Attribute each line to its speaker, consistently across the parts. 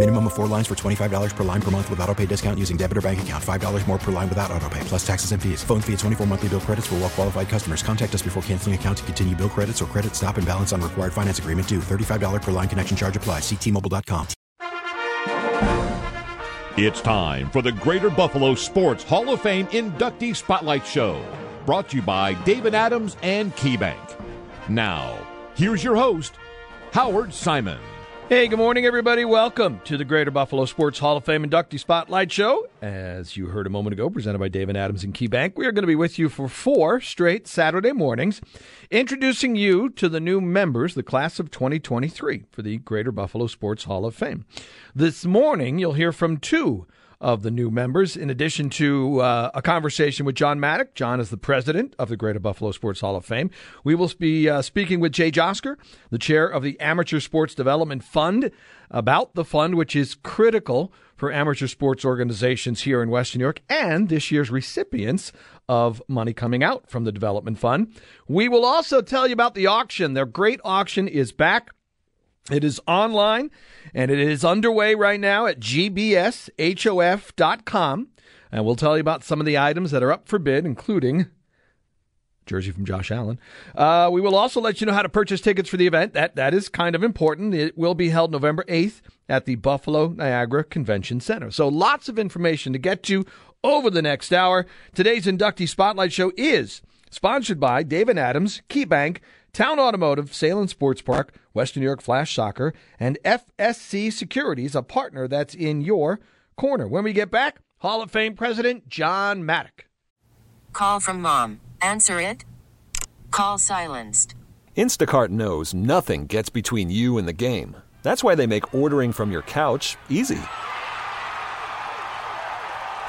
Speaker 1: Minimum of four lines for $25 per line per month with auto pay discount using debit or bank account. $5 more per line without auto pay, plus taxes and fees. Phone fee at 24 monthly bill credits for well qualified customers. Contact us before canceling account to continue bill credits or credit stop and balance on required finance agreement due. $35 per line connection charge applies. Ctmobile.com.
Speaker 2: It's time for the Greater Buffalo Sports Hall of Fame Inductee Spotlight Show, brought to you by David Adams and KeyBank. Now, here's your host, Howard Simon.
Speaker 3: Hey, good morning, everybody. Welcome to the Greater Buffalo Sports Hall of Fame Inductee Spotlight Show. As you heard a moment ago, presented by David Adams and KeyBank, we are going to be with you for four straight Saturday mornings, introducing you to the new members, the class of 2023 for the Greater Buffalo Sports Hall of Fame. This morning, you'll hear from two of the new members, in addition to uh, a conversation with John Maddock. John is the president of the Greater Buffalo Sports Hall of Fame. We will be uh, speaking with Jay Josker, the chair of the Amateur Sports Development Fund, about the fund, which is critical for amateur sports organizations here in Western New York and this year's recipients of money coming out from the Development Fund. We will also tell you about the auction. Their great auction is back. It is online and it is underway right now at gbshof.com. And we'll tell you about some of the items that are up for bid, including jersey from Josh Allen. Uh, we will also let you know how to purchase tickets for the event. That that is kind of important. It will be held November 8th at the Buffalo Niagara Convention Center. So lots of information to get to over the next hour. Today's inductee spotlight show is sponsored by David Adams, KeyBank, Town Automotive, Sahlen Sports Park, Western New York Flash Soccer, and FSC Securities, a partner that's in your corner. When we get back, Hall of Fame President John Maddock.
Speaker 4: Call from mom. Answer it. Call silenced.
Speaker 5: Instacart knows nothing gets between you and the game. That's why they make ordering from your couch easy.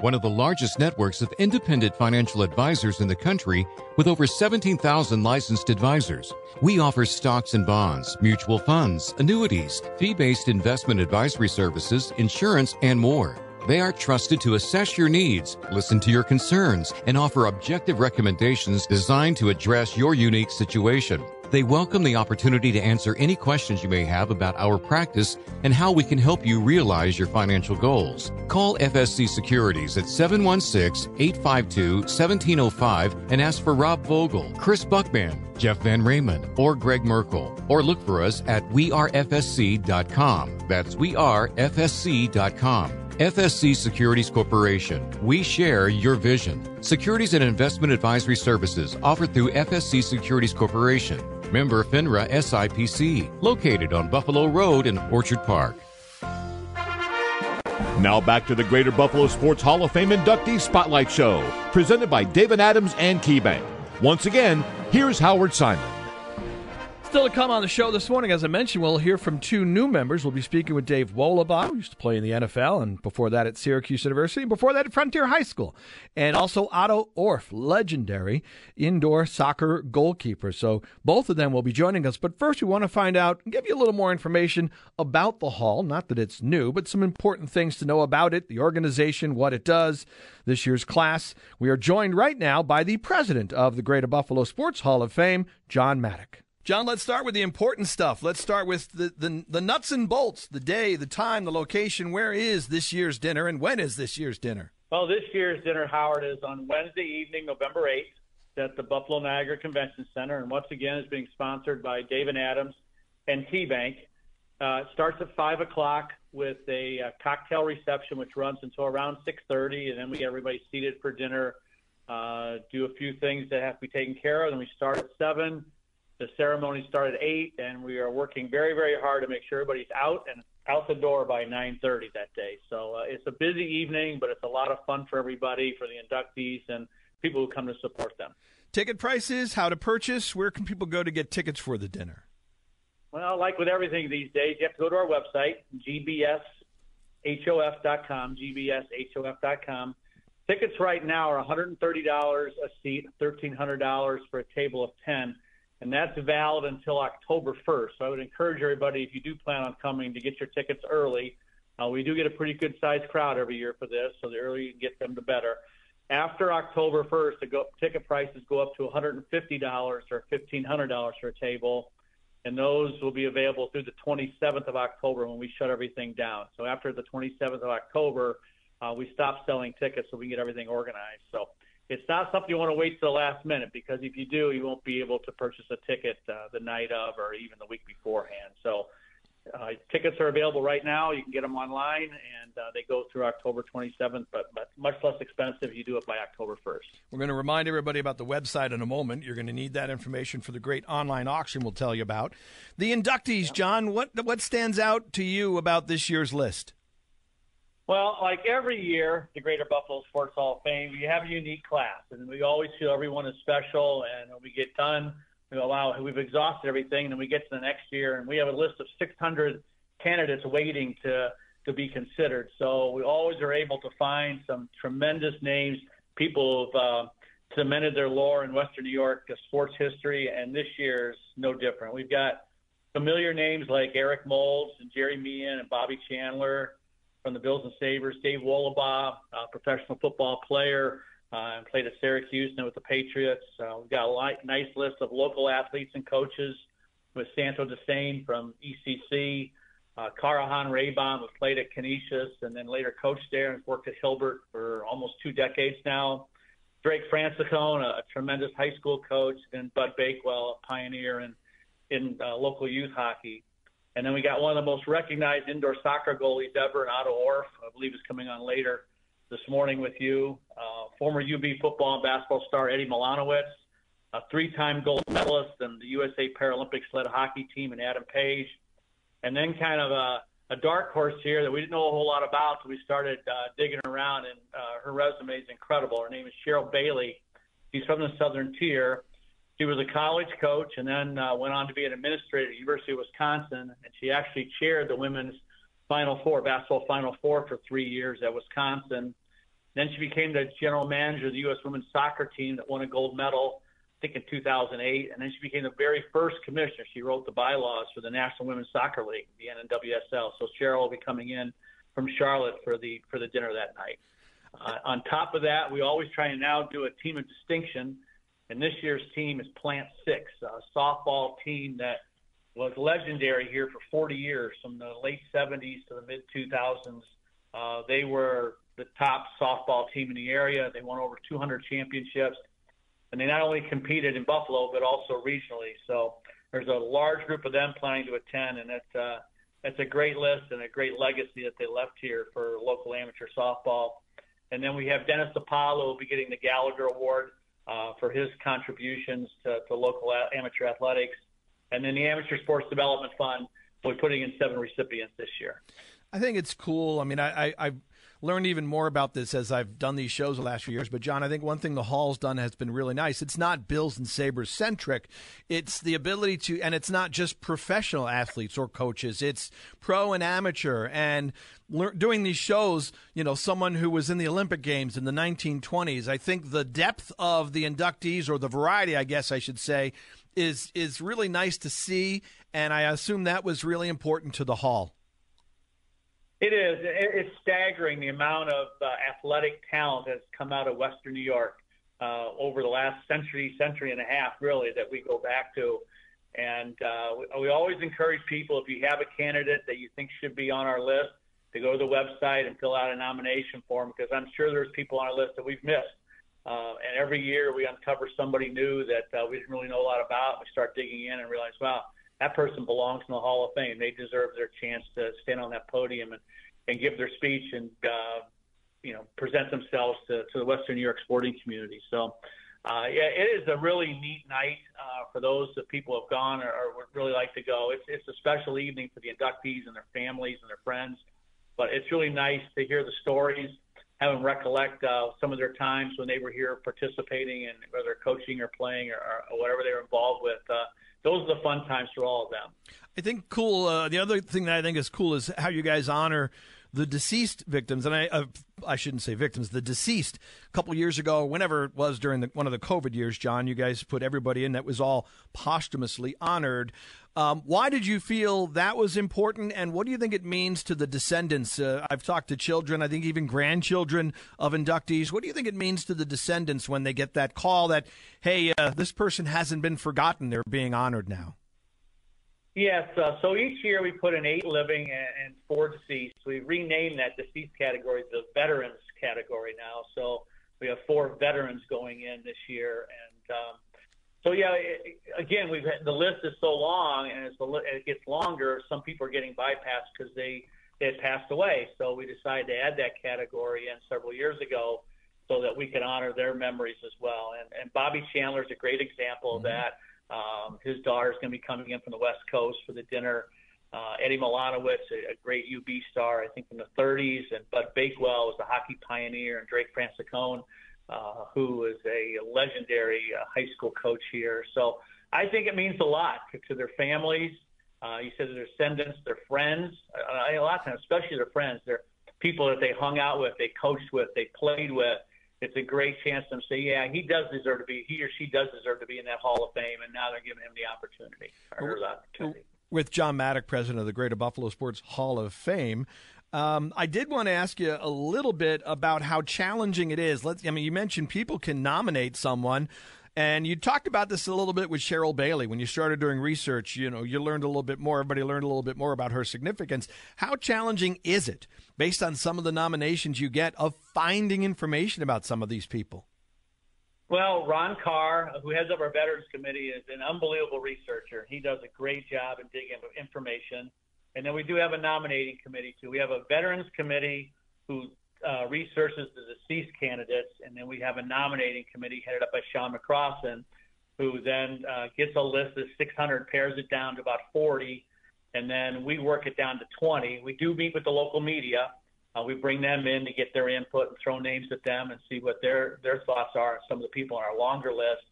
Speaker 6: one of the largest networks of independent financial advisors in the country with over 17,000 licensed advisors. We offer stocks and bonds, mutual funds, annuities, fee-based investment advisory services, insurance, and more. They are trusted to assess your needs, listen to your concerns, and offer objective recommendations designed to address your unique situation. They welcome the opportunity to answer any questions you may have about our practice and how we can help you realize your financial goals. Call FSC Securities at 716 852 1705 and ask for Rob Vogel, Chris Buckman, Jeff Van Raymond, or Greg Merkel. Or look for us at wearefsc.com. That's wearefsc.com. FSC Securities Corporation. We share your vision. Securities and investment advisory services offered through FSC Securities Corporation. Member FINRA SIPC, located on Buffalo Road in Orchard Park.
Speaker 2: Now back to the Greater Buffalo Sports Hall of Fame inductee spotlight show, presented by David Adams and KeyBank. Once again, here's Howard Simon.
Speaker 3: Still to come on the show this morning, as I mentioned, we'll hear from two new members. We'll be speaking with Dave Wohlabaugh, who used to play in the NFL, and before that at Syracuse University, and before that at Frontier High School, and also Otto Orf, legendary indoor soccer goalkeeper. So both of them will be joining us. But first, we want to find out and give you a little more information about the Hall. Not that it's new, but some important things to know about it, the organization, what it does, this year's class. We are joined right now by the president of the Greater Buffalo Sports Hall of Fame, John Maddock. John, let's start with the important stuff. Let's start with the, the, the nuts and bolts, the day, the time, the location. Where is this year's dinner, and when is this year's dinner?
Speaker 7: Well, this year's dinner, Howard, is on Wednesday evening, November 8th, at the Buffalo Niagara Convention Center, and once again is being sponsored by David Adams and KeyBank. Uh, it starts at five o'clock with a uh, cocktail reception, which runs until around 6:30, and then we get everybody seated for dinner. Uh, do a few things that have to be taken care of. Then we start at seven the ceremony started at eight, and we are working very, very hard to make sure everybody's out and out the door by 9:30 that day. So uh, it's a busy evening, but it's a lot of fun for everybody, for the inductees and people who come to support them.
Speaker 3: Ticket prices, how to purchase, where can people go to get tickets for the dinner?
Speaker 7: Well, like with everything these days, you have to go to our website, gbshof.com, gbshof.com. Tickets right now are $130 a seat, $1,300 for a table of 10 and that's valid until October 1st. So I would encourage everybody, if you do plan on coming, to get your tickets early. Uh, we do get a pretty good sized crowd every year for this, so the earlier you get them, the better. After October 1st, the go, ticket prices go up to $150 or $1,500 for a table, and those will be available through the 27th of October when we shut everything down. So after the 27th of October, uh, we stop selling tickets so we can get everything organized. So it's not something you want to wait to the last minute because if you do, you won't be able to purchase a ticket uh, the night of or even the week beforehand. So uh, tickets are available right now. You can get them online, and uh, they go through October 27th, but, but much less expensive if you do it by October 1st.
Speaker 3: We're going to remind everybody about the website in a moment. You're going to need that information for the great online auction we'll tell you about. The inductees, yeah. John, what, what stands out to you about this year's list?
Speaker 7: Well, like every year, the Greater Buffalo Sports Hall of Fame, we have a unique class, and we always feel everyone is special. And when we get done, we allow we've exhausted everything, and then we get to the next year, and we have a list of 600 candidates waiting to to be considered. So we always are able to find some tremendous names, people who've uh, cemented their lore in Western New York sports history, and this year's no different. We've got familiar names like Eric Moulds and Jerry Meehan and Bobby Chandler from the Bills and Sabres, Dave Wohlabaugh, uh, professional football player, uh, played at Syracuse and with the Patriots. Uh, we've got a light, nice list of local athletes and coaches with Santo Desane from ECC, uh, Karahan Raybaum, who played at Canisius and then later coached there and worked at Hilbert for almost two decades now. Drake Francicone, a, a tremendous high school coach, and Bud Bakewell, a pioneer in in uh, local youth hockey. And then we got one of the most recognized indoor soccer goalies ever, Otto Orf, I believe is coming on later this morning with you. Uh, former UB football and basketball star Eddie Milanowicz, a three-time gold medalist in the USA Paralympic sled hockey team, and Adam Page. And then kind of a, a dark horse here that we didn't know a whole lot about, so we started uh, digging around, and uh, her resume is incredible. Her name is Cheryl Bailey. She's from the Southern Tier. She was a college coach and then uh, went on to be an administrator at the University of Wisconsin. And she actually chaired the women's Final Four, basketball Final Four for three years at Wisconsin. Then she became the general manager of the U.S. women's soccer team that won a gold medal, I think in 2008. And then she became the very first commissioner. She wrote the bylaws for the National Women's Soccer League, the NWSL. So Cheryl will be coming in from Charlotte for the for the dinner that night. Uh, on top of that, we always try and now do a team of distinction and this year's team is Plant Six, a softball team that was legendary here for 40 years, from the late 70s to the mid 2000s. Uh, they were the top softball team in the area. They won over 200 championships, and they not only competed in Buffalo but also regionally. So there's a large group of them planning to attend, and it's uh, It's a great list and a great legacy that they left here for local amateur softball. And then we have Dennis Apollo will be getting the Gallagher Award uh, for his contributions to, to local a- amateur athletics. And then the Amateur Sports Development Fund be putting in seven recipients this year.
Speaker 3: I think it's cool. I mean, I, I, learned even more about this as I've done these shows the last few years. But, John, I think one thing the Hall's done has been really nice. It's not Bills and Sabres centric, it's the ability to, and it's not just professional athletes or coaches, it's pro and amateur. And doing these shows, you know, someone who was in the Olympic Games in the 1920s, I think the depth of the inductees, or the variety, I guess I should say, is is really nice to see, and I assume that was really important to the hall.
Speaker 7: It is. It's staggering the amount of uh, athletic talent that's come out of Western New York uh, over the last century, century and a half, really, that we go back to. And uh, we, we always encourage people if you have a candidate that you think should be on our list, to go to the website and fill out a nomination form because I'm sure there's people on our list that we've missed. Uh, and every year we uncover somebody new that uh, we didn't really know a lot about. We start digging in and realize, wow, that person belongs in the Hall of Fame. They deserve their chance to stand on that podium and, and give their speech and uh, you know present themselves to, to the Western New York sporting community. So. Uh, yeah, it is a really neat night uh, for those that people have gone or, or would really like to go. It's it's a special evening for the inductees and their families and their friends, but it's really nice to hear the stories have them recollect uh, some of their times when they were here participating and whether coaching or playing or, or whatever they were involved with. Uh, those are the fun times for all of them.
Speaker 3: I think cool. Uh, the other thing that I think is cool is how you guys honor the deceased victims, and I uh, I shouldn't say victims, the deceased. A couple years ago, whenever it was during the, one of the COVID years, John, you guys put everybody in that was all posthumously honored. Um, why did you feel that was important, and what do you think it means to the descendants? Uh, I've talked to children, I think even grandchildren of inductees. What do you think it means to the descendants when they get that call that, hey, uh, this person hasn't been forgotten; they're being honored now?
Speaker 7: Yes. Uh, so each year we put in eight living and, and four deceased. We renamed that deceased category the veterans category now. So we have four veterans going in this year, and um, so yeah. It, again, we've had, the list is so long, and as the, it gets longer, some people are getting bypassed because they they had passed away. So we decided to add that category in several years ago so that we could honor their memories as well. And, and Bobby Chandler is a great example of mm-hmm. that. Um, his daughter is going to be coming in from the West Coast for the dinner. Uh, Eddie Milanowicz, a, a great UB star, I think from the 30s, and Bud Bakewell was a hockey pioneer, and Drake Francicone, uh, who is a legendary uh, high school coach here. So I think it means a lot to, their families. Uh, you said their descendants, their friends. Uh, a lot of times, especially their friends, they're people that they hung out with, they coached with, they played with it's a great chance to say, yeah, he does deserve to be, he or she does deserve to be in that Hall of Fame, and now they're giving him the opportunity. Or the opportunity.
Speaker 3: With John Maddock, president of the Greater Buffalo Sports Hall of Fame, um, I did want to ask you a little bit about how challenging it is. Let's, I mean, you mentioned people can nominate someone. And you talked about this a little bit with Cheryl Bailey when you started doing research. You know, you learned a little bit more. Everybody learned a little bit more about her significance. How challenging is it, based on some of the nominations you get, of finding information about some of these people?
Speaker 7: Well, Ron Carr, who heads up our Veterans Committee, is an unbelievable researcher. He does a great job in digging into information. And then we do have a nominating committee, too. We have a Veterans Committee who uh, researches the deceased candidates, and then we have a nominating committee headed up by Sean McCrossan, who then uh, gets a list of 600, pares it down to about 40, and then we work it down to 20. We do meet with the local media. Uh, we bring them in to get their input and throw names at them and see what their their thoughts are some of the people on our longer list.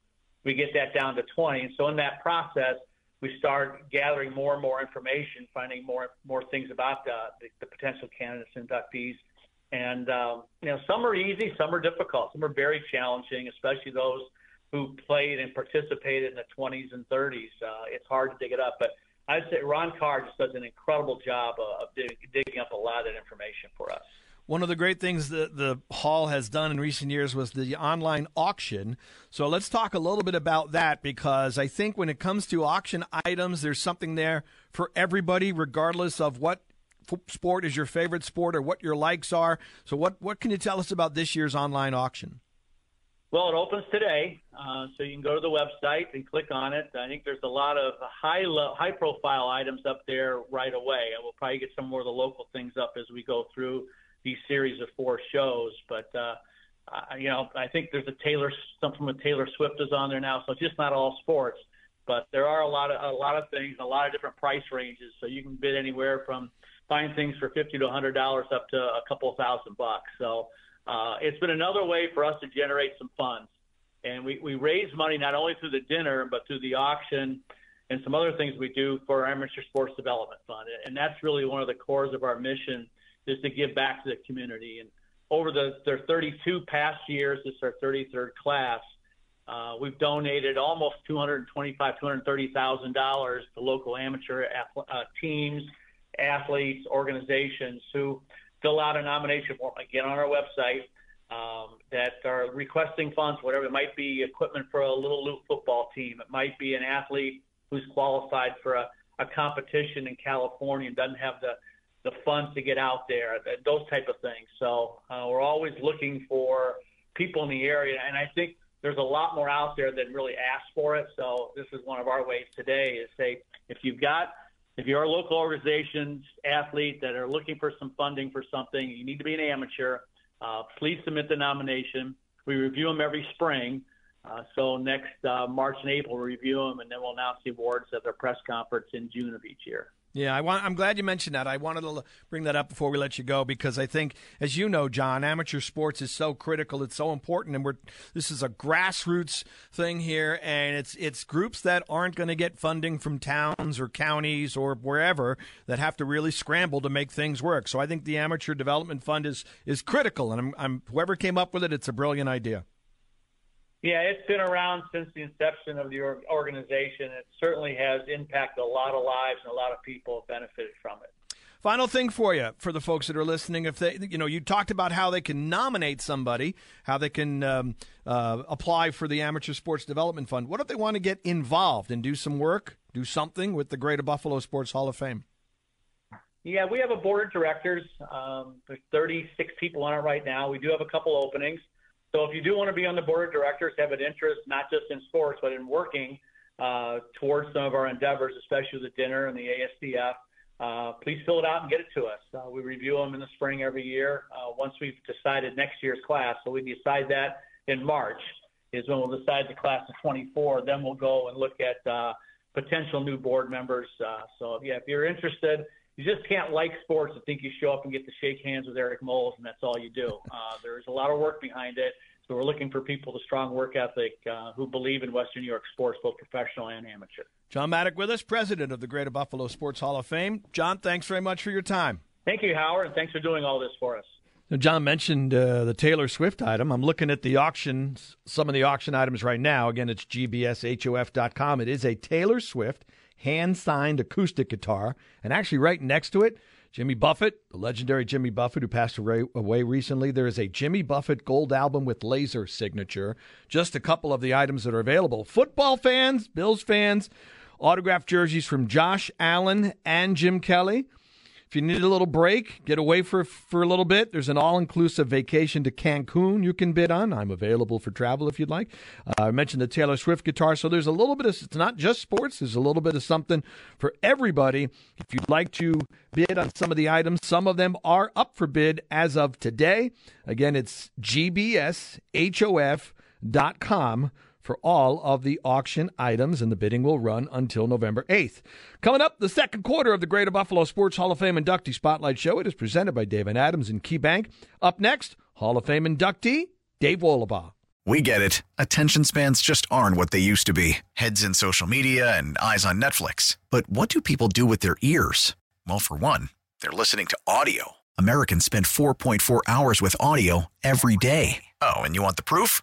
Speaker 7: We get that down to 20, and so in that process, we start gathering more and more information, finding more more things about the, the, the potential candidates and inductees and um, you know, some are easy, some are difficult, some are very challenging, especially those who played and participated in the 20s and 30s. Uh, it's hard to dig it up, but I'd say Ron Carr just does an incredible job of dig, digging up a lot of that information for us.
Speaker 3: One of the great things that the hall has done in recent years was the online auction. So let's talk a little bit about that because I think when it comes to auction items, there's something there for everybody, regardless of what sport is your favorite sport or what your likes are. So, what, what can you tell us about this year's online auction?
Speaker 7: Well, it opens today, uh, so you can go to the website and click on it. I think there's a lot of high lo- high profile items up there right away. We'll probably get some more of the local things up as we go through these series of four shows. But uh, uh, you know, I think there's a Taylor something with Taylor Swift is on there now, so it's just not all sports. But there are a lot of a lot of things, a lot of different price ranges. So you can bid anywhere from find things for fifty to hundred dollars up to a couple thousand bucks. So uh, it's been another way for us to generate some funds. And we, we raise money not only through the dinner, but through the auction and some other things we do for our Amateur Sports Development Fund. And that's really one of the cores of our mission is to give back to the community. And over the their 32 past years, this is our 33rd class, uh, we've donated almost 225, 230,000 dollars to local amateur uh, teams, athletes, organizations who fill out a nomination form, again on our website, um, that are requesting funds, whatever. It might be equipment for a little loop football team. It might be an athlete who's qualified for a, a competition in California and doesn't have the, the funds to get out there, those type of things. So uh, we're always looking for people in the area. And I think there's a lot more out there that really ask for it. So this is one of our ways today is say, if you've got – if you're a local organizations athlete that are looking for some funding for something, you need to be an amateur. Uh, please submit the nomination. We review them every spring. Uh, so next uh, March and April, we'll review them, and then we'll announce the awards at their press conference in June of each year.
Speaker 3: Yeah, I want, I'm glad you mentioned that. I wanted to bring that up before we let you go because I think, as you know, John, amateur sports is so critical. It's so important, and we're this is a grassroots thing here, and it's it's groups that aren't going to get funding from towns or counties or wherever that have to really scramble to make things work. So I think the amateur development fund is is critical, and I'm, I'm whoever came up with it, it's a brilliant idea.
Speaker 7: Yeah, it's been around since the inception of the organization. It certainly has impacted a lot of lives and a lot of people have benefited from it.
Speaker 3: Final thing for you, for the folks that are listening, if they, you know, you talked about how they can nominate somebody, how they can um, uh, apply for the Amateur Sports Development Fund. What if they want to get involved and do some work, do something with the Greater Buffalo Sports Hall of Fame?
Speaker 7: Yeah, we have a board of directors. Um, there's 36 people on it right now. We do have a couple openings. So if you do want to be on the board of directors, have an interest not just in sports but in working uh, towards some of our endeavors, especially the dinner and the ASDF, uh, please fill it out and get it to us. Uh, we review them in the spring every year. Uh, once we've decided next year's class, so we decide that in March is when we'll decide the class of 24. Then we'll go and look at uh, potential new board members. Uh, so yeah, if you're interested, you just can't like sports and think you show up and get to shake hands with Eric Moulds and that's all you do. Uh, there's a lot of work behind it. So we're looking for people with a strong work ethic uh, who believe in Western New York sports, both professional and amateur.
Speaker 3: John Maddock with us, president of the Greater Buffalo Sports Hall of Fame. John, thanks very much for your time.
Speaker 7: Thank you, Howard, and thanks for doing all this for us.
Speaker 3: Now, John mentioned uh, the Taylor Swift item. I'm looking at the auctions, some of the auction items right now. Again, it's gbshof.com. It is a Taylor Swift hand signed acoustic guitar, and actually, right next to it, Jimmy Buffett, the legendary Jimmy Buffett, who passed away, recently. There is a Jimmy Buffett gold album with laser signature. Just a couple of the items that are available. Football fans, Bills fans, autographed jerseys from Josh Allen and Jim Kelly. If you need a little break, get away for for a little bit. There's an all-inclusive vacation to Cancun you can bid on. I'm available for travel if you'd like. Uh, I mentioned the Taylor Swift guitar, so there's a little bit of it's not just sports. There's a little bit of something for everybody. If you'd like to bid on some of the items, some of them are up for bid as of today. Again, it's gbshof.com for all of the auction items, and the bidding will run until November 8th. Coming up, the second quarter of the Greater Buffalo Sports Hall of Fame inductee spotlight show. It is presented by David Adams and KeyBank. Up next, Hall of Fame inductee Dave Wohlabaugh.
Speaker 8: We get it. Attention spans just aren't what they used to be heads in social media and eyes on Netflix. But what do people do with their ears? Well, for one, they're listening to audio. Americans spend 4.4 hours with audio every day. Oh, and you want the proof?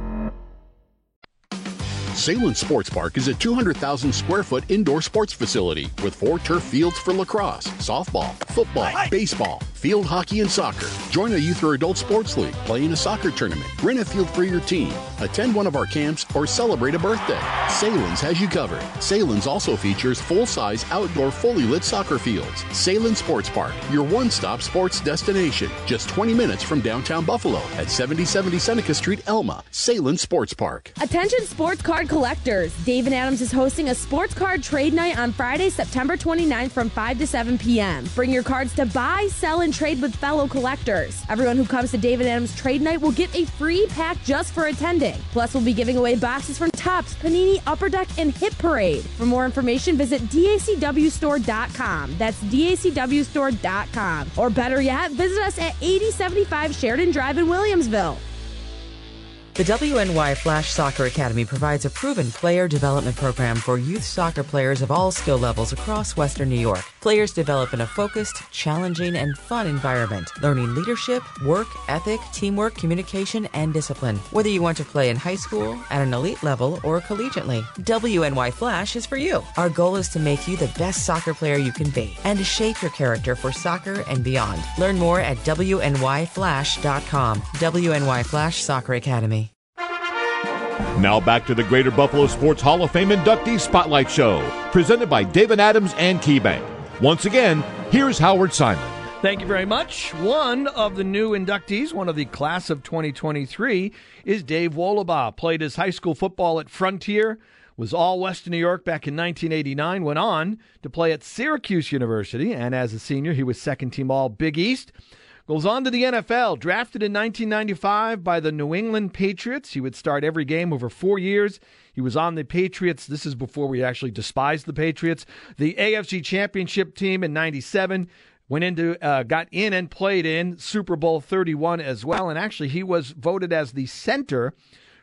Speaker 9: Sahlen Sports Park is a 200,000 square foot indoor sports facility with four turf fields for lacrosse, softball, football, baseball field hockey and soccer. Join a youth or adult sports league, play in a soccer tournament, rent a field for your team, attend one of our camps, or celebrate a birthday. Sahlen's has you covered. Sahlen's also features full-size outdoor fully lit soccer fields. Sahlen Sports Park, your one-stop sports destination. Just 20 minutes from downtown Buffalo at 7070 Seneca Street, Elma. Sahlen Sports Park.
Speaker 10: Attention sports card collectors. David Adams is hosting a sports card trade night on Friday, September 29th from 5 to 7 p.m. Bring your cards to buy, sell, and trade with fellow collectors. Everyone who comes to David Adams Trade Night will get a free pack just for attending. Plus, we'll be giving away boxes from Tops, Panini, Upper Deck, and Hit Parade. For more information, visit dacwstore.com. That's dacwstore.com. Or better yet, visit us at 8075 Sheridan Drive in Williamsville.
Speaker 11: The WNY Flash Soccer Academy provides a proven player development program for youth soccer players of all skill levels across Western New York. Players develop in a focused, challenging, and fun environment, learning leadership, work ethic, teamwork, communication, and discipline. Whether you want to play in high school, at an elite level, or collegiately, WNY Flash is for you. Our goal is to make you the best soccer player you can be and to shape your character for soccer and beyond. Learn more at WNYFlash.com. WNY Flash Soccer Academy.
Speaker 2: Now back to the Greater Buffalo Sports Hall of Fame inductee Spotlight Show, presented by David Adams and KeyBank. Once again, here's Howard Simon.
Speaker 3: Thank you very much. One of the new inductees, one of the class of 2023, is Dave Wohlabaugh. Played his high school football at Frontier, was all Western New York back in 1989, went on to play at Syracuse University, and as a senior, he was second team All Big East. Goes on to the NFL, drafted in 1995 by the New England Patriots. He would start every game over four years. He was on the Patriots. This is before we actually despised the Patriots. The AFC Championship team in 97 went into uh, got in and played in Super Bowl 31 as well and actually he was voted as the center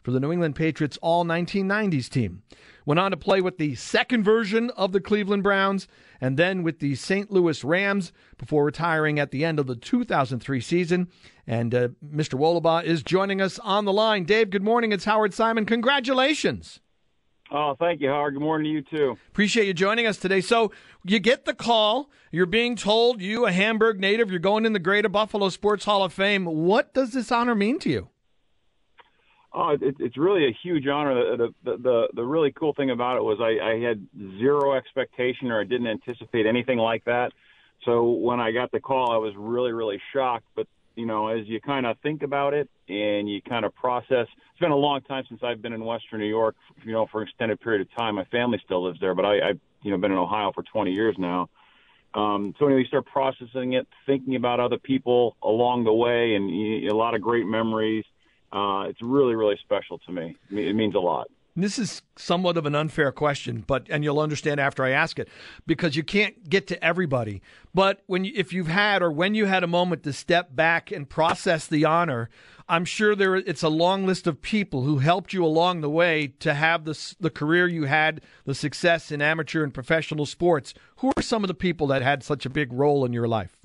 Speaker 3: for the New England Patriots all 1990s team. Went on to play with the second version of the Cleveland Browns and then with the St. Louis Rams before retiring at the end of the 2003 season. And uh, Mr. Wohlabaugh is joining us on the line. Dave, good morning. It's Howard Simon. Congratulations.
Speaker 12: Oh, thank you, Howard. Good morning to you, too.
Speaker 3: Appreciate you joining us today. So, you get the call. You're being told, you, a Hamburg native, you're going in the Greater Buffalo Sports Hall of Fame. What does this honor mean to you?
Speaker 12: Oh, it, it's really a huge honor. The, the the the really cool thing about it was I, I had zero expectation or I didn't anticipate anything like that. So when I got the call, I was really really shocked. But you know, as you kind of think about it and you kind of process, it's been a long time since I've been in Western New York. You know, for an extended period of time. My family still lives there, but I, I've you know been in Ohio for 20 years now. Um, so anyway, you start processing it, thinking about other people along the way, and you, a lot of great memories uh, it's really, really special to me. It means a lot.
Speaker 3: This is somewhat of an unfair question, but and you'll understand after I ask it because you can't get to everybody. But when you, if you've had or when you had a moment to step back and process the honor, I'm sure there it's a long list of people who helped you along the way to have the the career you had, the success in amateur and professional sports. Who are some of the people that had such a big role in your life?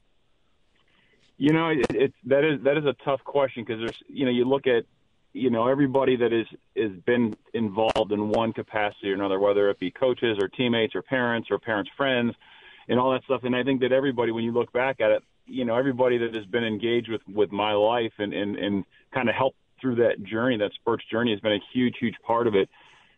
Speaker 12: You know, it, it's that is that is a tough question because there's you know you look at you know everybody that is is been involved in one capacity or another, whether it be coaches or teammates or parents or parents' friends, and all that stuff. And I think that everybody, when you look back at it, you know everybody that has been engaged with with my life and and and kind of helped through that journey, that sports journey, has been a huge huge part of it.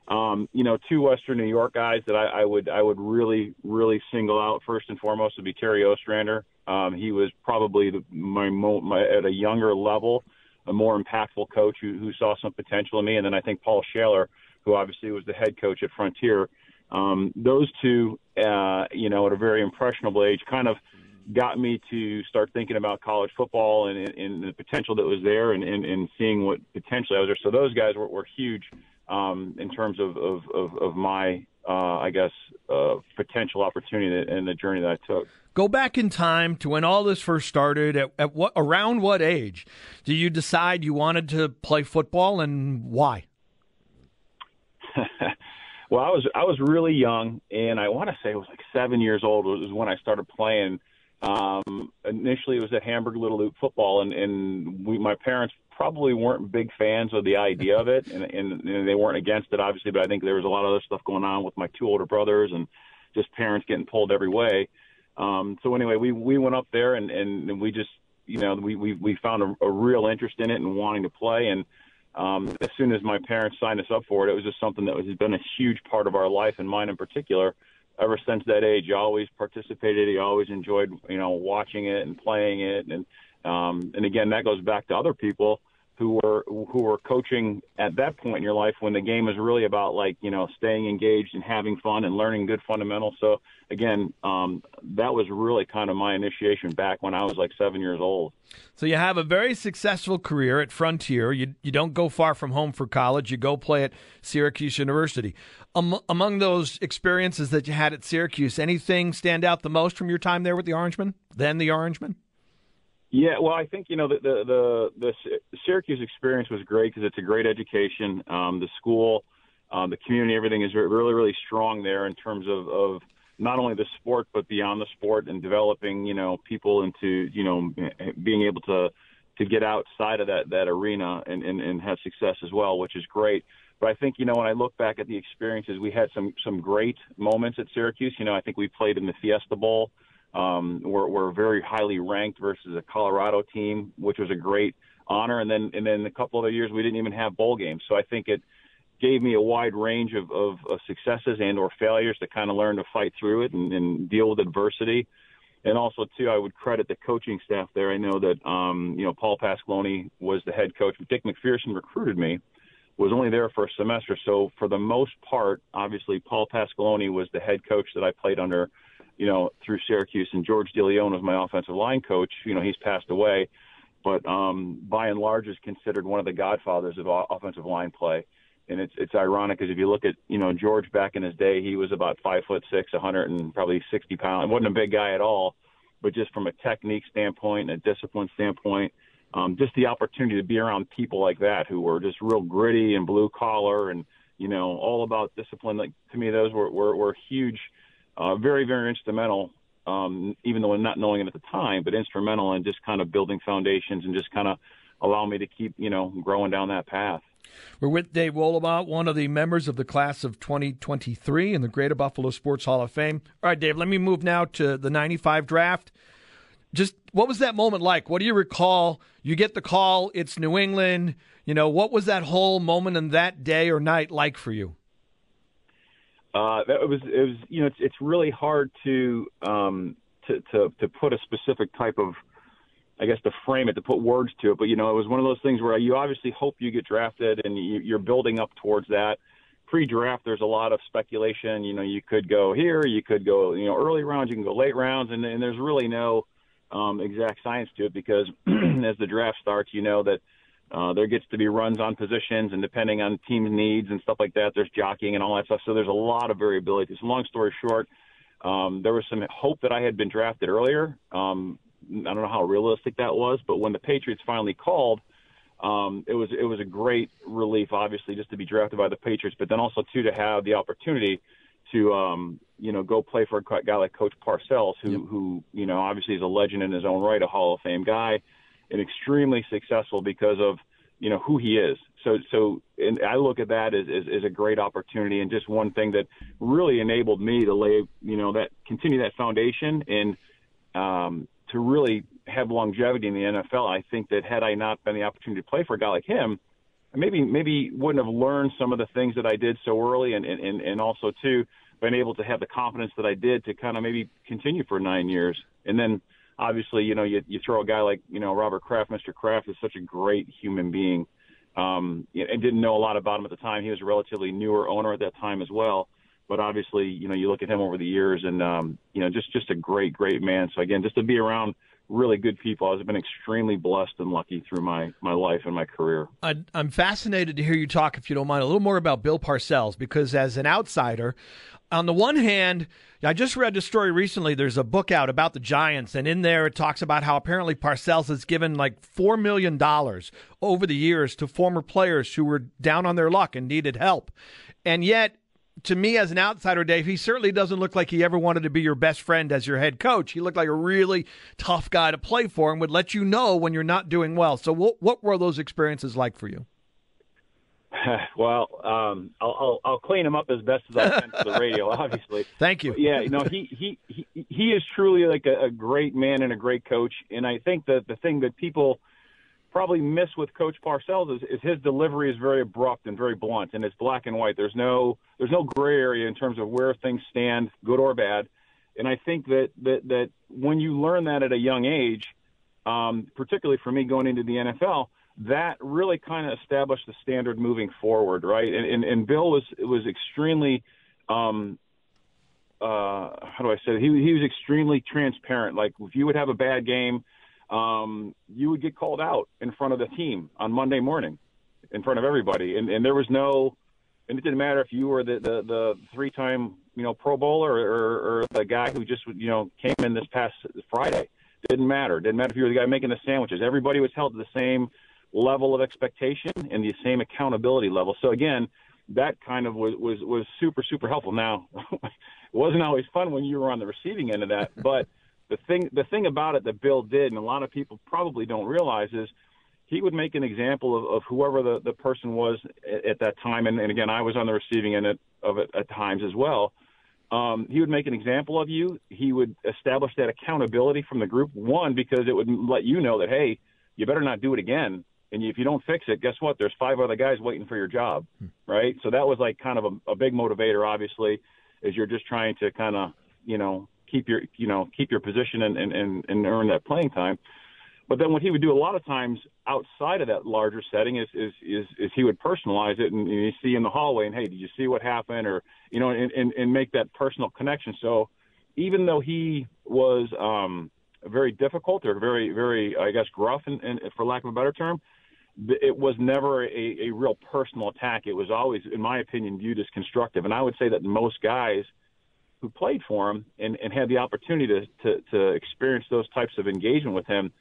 Speaker 12: Um, you know, two Western New York guys that I, I would I would really really single out first and foremost would be Terry Ostrander. Um, he was probably the, my, my at a younger level, a more impactful coach who, who saw some potential in me, and then I think Paul Shaler, who obviously was the head coach at Frontier. Um, those two, uh, you know, at a very impressionable age, kind of got me to start thinking about college football and, and the potential that was there, and, and, and seeing what potentially I was there. So those guys were, were huge um, in terms of, of, of, of my, uh, I guess, uh, potential opportunity and the journey that I took.
Speaker 3: Go back in time to when all this first started. At, at what around what age do you decide you wanted to play football, and why?
Speaker 12: well, I was I was really young, and I want to say it was like seven years old was when I started playing. Um, initially, it was at Hamburg Little Loop football, and and we my parents probably weren't big fans of the idea of it, and, and, and they weren't against it, obviously. But I think there was a lot of other stuff going on with my two older brothers, and just parents getting pulled every way. Um, so anyway, we we went up there and and we just you know we we we found a, a real interest in it and wanting to play and. Um, as soon as my parents signed us up for it, it was just something that was, has been a huge part of our life and mine in particular ever since that age. You always participated. You always enjoyed, you know, watching it and playing it. And um, and again, that goes back to other people who were who were coaching at that point in your life when the game was really about like you know staying engaged and having fun and learning good fundamentals. So again, um, that was really kind of my initiation back when I was like seven years old.
Speaker 3: So you have a very successful career at Frontier. You you don't go far from home for college. You go play at Syracuse University. Um, among those experiences that you had at Syracuse, anything stand out the most from your time there with the Orangemen? Then the Orangemen.
Speaker 12: Yeah, well, I think you know the the the, the Syracuse experience was great because it's a great education. Um, the school, um, the community, everything is really really strong there in terms of of not only the sport but beyond the sport and developing you know people into you know being able to to get outside of that that arena and, and and have success as well, which is great. But I think you know when I look back at the experiences, we had some some great moments at Syracuse. You know, I think we played in the Fiesta Bowl um, we're, we're very highly ranked versus a Colorado team, which was a great honor. And then and then a couple other years we didn't even have bowl games. So I think it gave me a wide range of, of, of successes and or failures to kind of learn to fight through it and, and deal with adversity. And also too, I would credit the coaching staff there. I know that um, you know Paul Pasqualoni was the head coach. Dick MacPherson recruited me. Was only there for a semester, so for the most part, obviously Paul Pasqualoni was the head coach that I played under you know, through Syracuse. And George DeLeon was my offensive line coach. You know, he's passed away, but um, by and large is considered one of the godfathers of offensive line play. And it's it's ironic because if you look at you know George back in his day, he was about five foot six, a hundred and probably sixty pounds. wasn't a big guy at all, but just from a technique standpoint and a discipline standpoint, um, just the opportunity to be around people like that who were just real gritty and blue collar and you know all about discipline. Like to me, those were were, were huge uh, very, very instrumental, um, even though I'm not knowing it at the time, but instrumental in just kind of building foundations and just kind of allow me to keep, you know, growing down that path.
Speaker 3: We're with Dave Wohlabaugh, one of the members of the class of 2023 in the Greater Buffalo Sports Hall of Fame. All right, Dave, let me move now to the 95 draft. Just what was that moment like? What do you recall? You get the call, it's New England. You know, what was that whole moment and that day or night like for you?
Speaker 12: Uh, that was it was you know it's it's really hard to um to to to put a specific type of I guess to frame it to put words to it. But you know it was one of those things where you obviously hope you get drafted and you, you're building up towards that. Pre-draft there's a lot of speculation. You know you could go here you could go you know early rounds you can go late rounds and, and there's really no um, exact science to it because as the draft starts you know that uh, there gets to be runs on positions, and depending on team needs and stuff like that, there's jockeying and all that stuff. So there's a lot of variability. So long story short, um, there was some hope that I had been drafted earlier. Um, I don't know how realistic that was, but when the Patriots finally called, um, it was it was a great relief, obviously, just to be drafted by the Patriots, but then also too to have the opportunity to um, you know go play for a guy like Coach Parcells, who yep. who you know obviously is a legend in his own right, a Hall of Fame guy and extremely successful because of you know who he is. So so and I look at that as, as, as a great opportunity and just one thing that really enabled me to lay you know that continue that foundation and um, to really have longevity in the NFL. I think that had I not been the opportunity to play for a guy like him, maybe maybe wouldn't have learned some of the things that I did so early and and, and also too been able to have the confidence that I did to kind of maybe continue for nine years and then obviously, you know, you, you throw a guy like, you know, Robert Kraft. Mr. Kraft is such a great human being. Um, and didn't know a lot about him at the time. He was a relatively newer owner at that time as well. But obviously, you know, you look at him over the years, and um, you know, just just a great, great man. So again, just to be around really good people. I've been extremely blessed and lucky through my, my life and my career.
Speaker 3: I, am fascinated to hear you talk, if you don't mind, a little more about Bill Parcells, because as an outsider, on the one hand, I just read a story recently. There's a book out about the Giants, and in there it talks about how apparently Parcells has given like $4 million over the years to former players who were down on their luck and needed help. And yet, to me as an outsider, Dave, he certainly doesn't look like he ever wanted to be your best friend as your head coach. He looked like a really tough guy to play for and would let you know when you're not doing well. So, what, what were those experiences like for you?
Speaker 12: Well, um, I'll, I'll, I'll clean him up as best as I can for the radio, obviously.
Speaker 3: Thank you.
Speaker 12: But yeah, you know, he, he he he is truly like a, a great man and a great coach. And I think that the thing that people probably miss with Coach Parcells is, is his delivery is very abrupt and very blunt, and it's black and white. There's no there's no gray area in terms of where things stand, good or bad. And I think that that that when you learn that at a young age, um, particularly for me going into the NFL, that really kind of established the standard moving forward, right? And and, and Bill was was extremely um, uh, how do I say it? He he was extremely transparent. Like if you would have a bad game, um, you would get called out in front of the team on Monday morning, in front of everybody, and and there was no, and it didn't matter if you were the the, the three time you know Pro Bowler or, or, the guy who just you know came in this past Friday. Didn't matter. Didn't matter if you were the guy making the sandwiches. Everybody was held to the same level of expectation and the same accountability level. So again, that kind of was was was super super helpful. Now, it wasn't always fun when you were on the receiving end of that, but the thing the thing about it that Bill did, and a lot of people probably don't realize, is he would make an example of, of whoever the, the person was at, at that time. And, and again, I was on the receiving end of it at times as well. Um, he would make an example of you. He would establish that accountability from the group. One, because it would let you know that hey, you better not do it again. And if you don't fix it, guess what? There's five other guys waiting for your job, hmm. right? So that was like kind of a, a big motivator, obviously, as you're just trying to kind of you know keep your you know keep your position and and and earn that playing time. But then what he would do a lot of times outside of that larger setting is is is, is he would personalize it and, and you see in the hallway and hey, did you see what happened or you know and, and and make that personal connection. So even though he was um very difficult or very very I guess gruff and, and for lack of a better term, it was never a, a real personal attack. It was always, in my opinion, viewed as constructive. And I would say that most guys who played for him and, and had the opportunity to, to, to experience those types of engagement with him,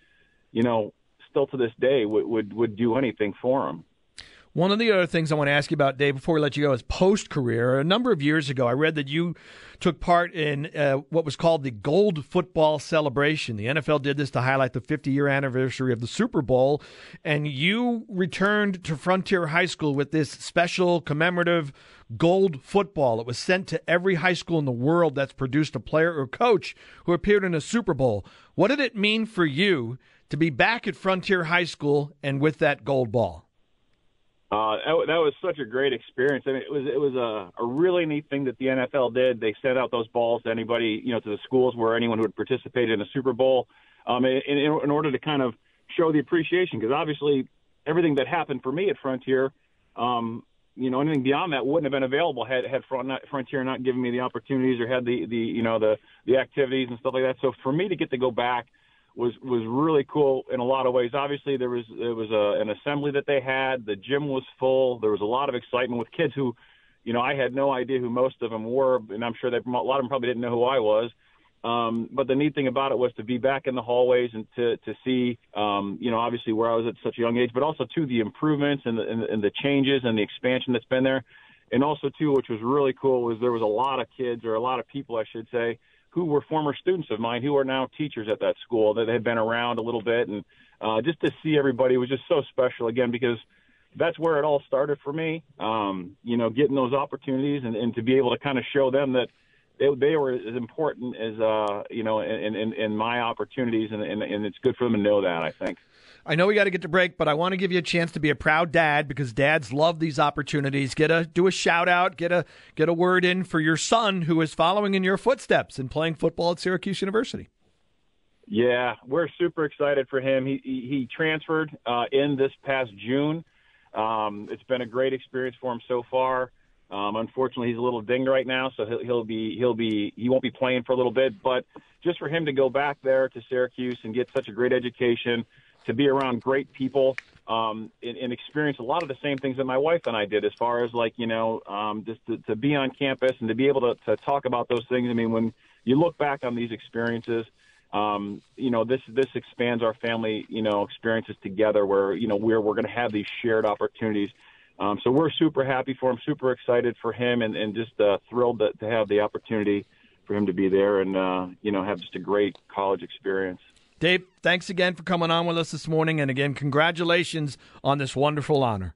Speaker 12: you know, still to this day would, would, would do anything for him.
Speaker 3: One of the other things I want to ask you about, Dave, before we let you go, is post career. A number of years ago, I read that you took part in uh, what was called the Gold Football Celebration. The NFL did this to highlight the 50 year anniversary of the Super Bowl, and you returned to Frontier High School with this special commemorative gold football. It was sent to every high school in the world that's produced a player or coach who appeared in a Super Bowl. What did it mean for you to be back at Frontier High School and with that gold ball?
Speaker 12: Uh, that, that was such a great experience. I mean, it was it was a, a really neat thing that the NFL did. They sent out those balls to anybody, you know, to the schools where anyone who had participated in the Super Bowl, um, in, in, in order to kind of show the appreciation. Because obviously, everything that happened for me at Frontier, um, you know, anything beyond that wouldn't have been available had had Frontier not given me the opportunities or had the the you know the the activities and stuff like that. So for me to get to go back was was really cool in a lot of ways. Obviously, there was there was a, an assembly that they had. The gym was full. There was a lot of excitement with kids who, you know, I had no idea who most of them were, and I'm sure that a lot of them probably didn't know who I was. Um, but the neat thing about it was to be back in the hallways and to to see, um, you know, obviously where I was at such a young age, but also to the improvements and the, and, and the changes and the expansion that's been there. And also too, which was really cool, was there was a lot of kids or a lot of people, I should say, who were former students of mine who are now teachers at that school that had been around a little bit and uh, just to see everybody was just so special again because that's where it all started for me um, you know getting those opportunities and, and to be able to kind of show them that they, they were as important as uh, you know in, in, in my opportunities and, and, and it's good for them to know that I think.
Speaker 3: I know we got to get to break, but I want to give you a chance to be a proud dad because dads love these opportunities. Get a do a shout out, get a get a word in for your son who is following in your footsteps and playing football at Syracuse University.
Speaker 12: Yeah, we're super excited for him. He he, he transferred uh, in this past June. Um, it's been a great experience for him so far. Um, unfortunately, he's a little dinged right now, so he'll, he'll be he'll be he won't be playing for a little bit. But just for him to go back there to Syracuse and get such a great education, to be around great people um, and, and experience a lot of the same things that my wife and I did, as far as like you know, um, just to, to be on campus and to be able to, to talk about those things. I mean, when you look back on these experiences, um, you know, this this expands our family, you know, experiences together, where you know we're we're going to have these shared opportunities. Um, so we're super happy for him, super excited for him, and, and just uh, thrilled to, to have the opportunity for him to be there and uh, you know have just a great college experience.
Speaker 3: Dave, thanks again for coming on with us this morning. And again, congratulations on this wonderful honor.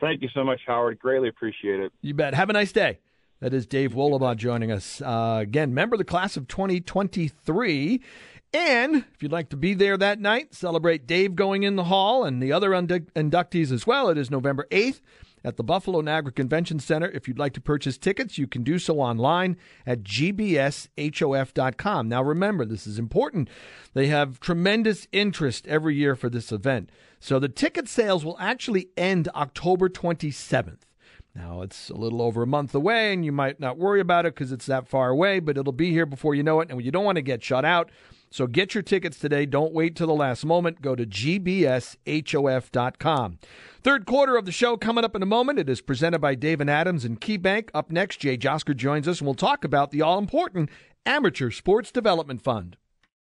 Speaker 12: Thank you so much, Howard. Greatly appreciate it.
Speaker 3: You bet. Have a nice day. That is Dave Wohlabaugh joining us. Uh, again, member of the class of 2023. And if you'd like to be there that night, celebrate Dave going in the hall and the other inductees as well, it is November 8th at the Buffalo Niagara Convention Center. If you'd like to purchase tickets, you can do so online at gbshof.com. Now, remember, this is important. They have tremendous interest every year for this event. So the ticket sales will actually end October 27th. Now, it's a little over a month away, and you might not worry about it because it's that far away, but it'll be here before you know it, and you don't want to get shut out. So get your tickets today. Don't wait till the last moment. Go to gbshof.com. Third quarter of the show coming up in a moment. It is presented by David Adams and KeyBank. Up next, Jay Josker joins us, and we'll talk about the all important Amateur Sports Development Fund.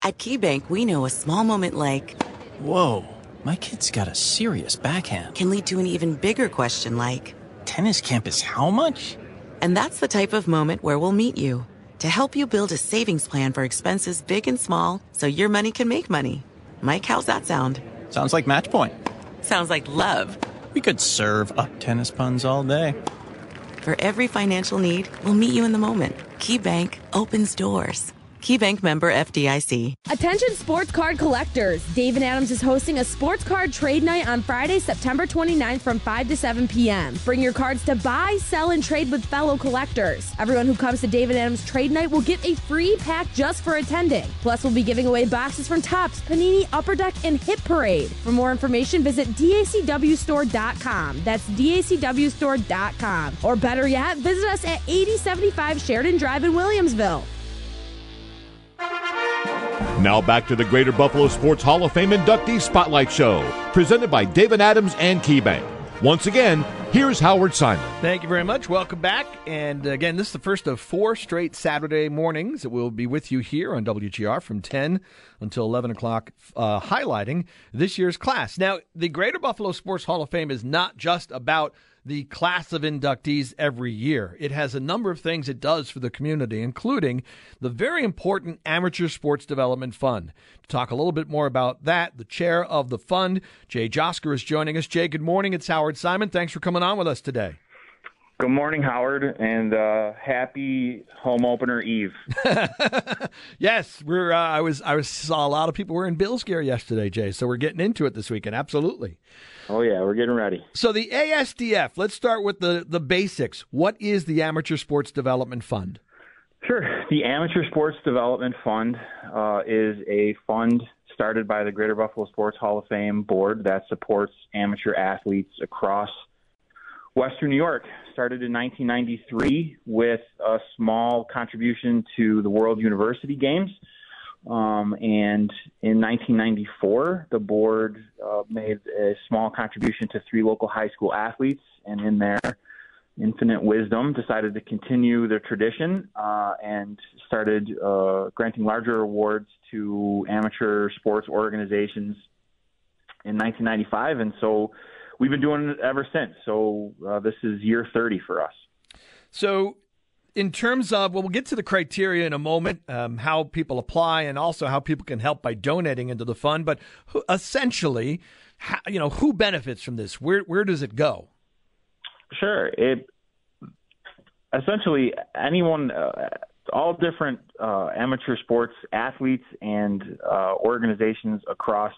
Speaker 13: At KeyBank, we know a small moment like,
Speaker 14: Whoa, my kid's got a serious backhand,
Speaker 13: can lead to an even bigger question like,
Speaker 14: tennis campus how much?
Speaker 13: And that's the type of moment where we'll meet you to help you build a savings plan for expenses big and small so your money can make money. Mike, how's that sound?
Speaker 14: Sounds like match point.
Speaker 13: Sounds like love.
Speaker 14: We could serve up tennis puns all day.
Speaker 13: For every financial need, we'll meet you in the moment. KeyBank opens doors. KeyBank member FDIC.
Speaker 10: Attention sports card collectors. David Adams is hosting a sports card trade night on Friday, September 29th from 5 to 7 p.m. Bring your cards to buy, sell, and trade with fellow collectors. Everyone who comes to David Adams trade night will get a free pack just for attending. Plus, we'll be giving away boxes from Tops, Panini, Upper Deck, and Hit Parade. For more information, visit dacwstore.com. That's dacwstore.com. Or better yet, visit us at 8075 Sheridan Drive in Williamsville.
Speaker 2: Now back to the Greater Buffalo Sports Hall of Fame inductee spotlight show, presented by David Adams and KeyBank. Once again, here's Howard Simon.
Speaker 3: Thank you very much. Welcome back. And again, this is the first of four straight Saturday mornings that we'll be with you here on WGR from 10 until 11 o'clock, uh, highlighting this year's class. Now, the Greater Buffalo Sports Hall of Fame is not just about the class of inductees every year. It has a number of things it does for the community, including the very important Amateur Sports Development Fund. To talk a little bit more about that, the chair of the fund, Jay Josker, is joining us. Jay, good morning. It's Howard Simon. Thanks for coming on with us today.
Speaker 15: Good morning, Howard, and uh, happy home opener eve.
Speaker 3: yes, we're. Uh, I was. I was saw a lot of people wearing Bills gear yesterday, Jay. So we're getting into it this weekend. Absolutely.
Speaker 15: Oh yeah, we're getting ready.
Speaker 3: So the ASDF. Let's start with the the basics. What is the Amateur Sports Development Fund?
Speaker 15: Sure. The Amateur Sports Development Fund uh, is a fund started by the Greater Buffalo Sports Hall of Fame board that supports amateur athletes across Western New York started in 1993 with a small contribution to the World University Games. Um, and in 1994, the board uh, made a small contribution to three local high school athletes, and in their infinite wisdom, decided to continue their tradition uh, and started uh, granting larger awards to amateur sports organizations in 1995. And so we've been doing it ever since. So uh, this is year 30 for us.
Speaker 3: So, in terms of, well, we'll get to the criteria in a moment, um, how people apply, and also how people can help by donating into the fund. But who, essentially, how, you know, who benefits from this? Where where does it go?
Speaker 15: Sure. It essentially anyone. Uh, all different uh, amateur sports athletes and uh, organizations across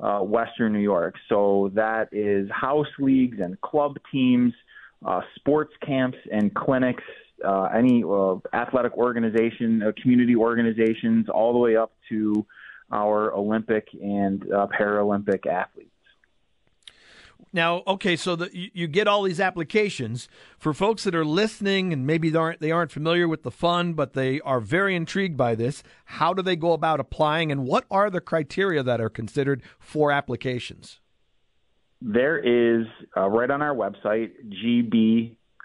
Speaker 15: uh, Western New York. So that is house leagues and club teams, uh, sports camps and clinics, uh, any uh, athletic organization, uh, community organizations, all the way up to our Olympic and uh, Paralympic athletes.
Speaker 3: Now, okay, so the, you, you, get all these applications for folks that are listening and maybe they aren't they aren't familiar with the fund, but they are very intrigued by this. How do they go about applying, and what are the criteria that are considered for applications?
Speaker 15: There is uh, right on our website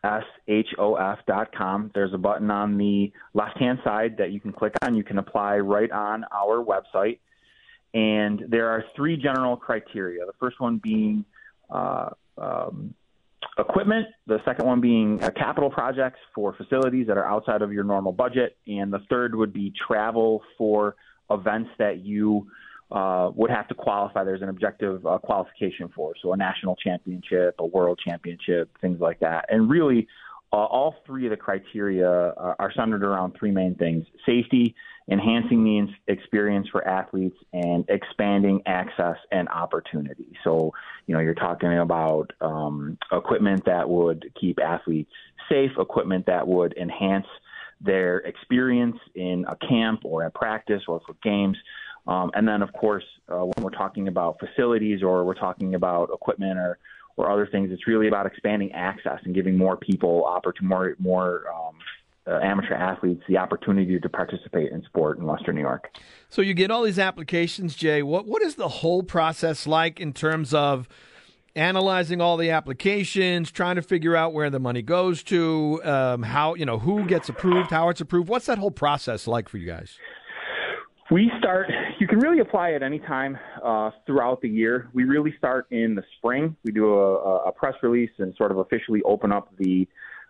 Speaker 15: gbshof.com. There's a button on the left hand side that you can click on. You can apply right on our website, and there are three general criteria. The first one being uh, um, equipment, the second one being uh, capital projects for facilities that are outside of your normal budget, and the third would be travel for events that you uh, would have to qualify. There's an objective uh, qualification for, so a national championship, a world championship, things like that. And really, uh, all three of the criteria are, are centered around three main things: safety, enhancing the experience for athletes, and expanding access and opportunity. So, you know, you're talking about um, equipment that would keep athletes safe, equipment that would enhance their experience in a camp or at practice or for games. Um, and then, of course, uh, when we're talking about facilities or we're talking about equipment or or other things. It's really about expanding access and giving more people opportunity, more more um, uh, amateur athletes the opportunity to participate in sport in Western New York.
Speaker 3: So you get all these applications, Jay. What what is the whole process like in terms of analyzing all the applications, trying to figure out where the money goes to, um, how you know who gets approved, how it's approved? What's that whole process like for you guys?
Speaker 15: We start, you can really apply at any time uh, throughout the year. We really start in the spring. We do a, a press release and sort of officially open up the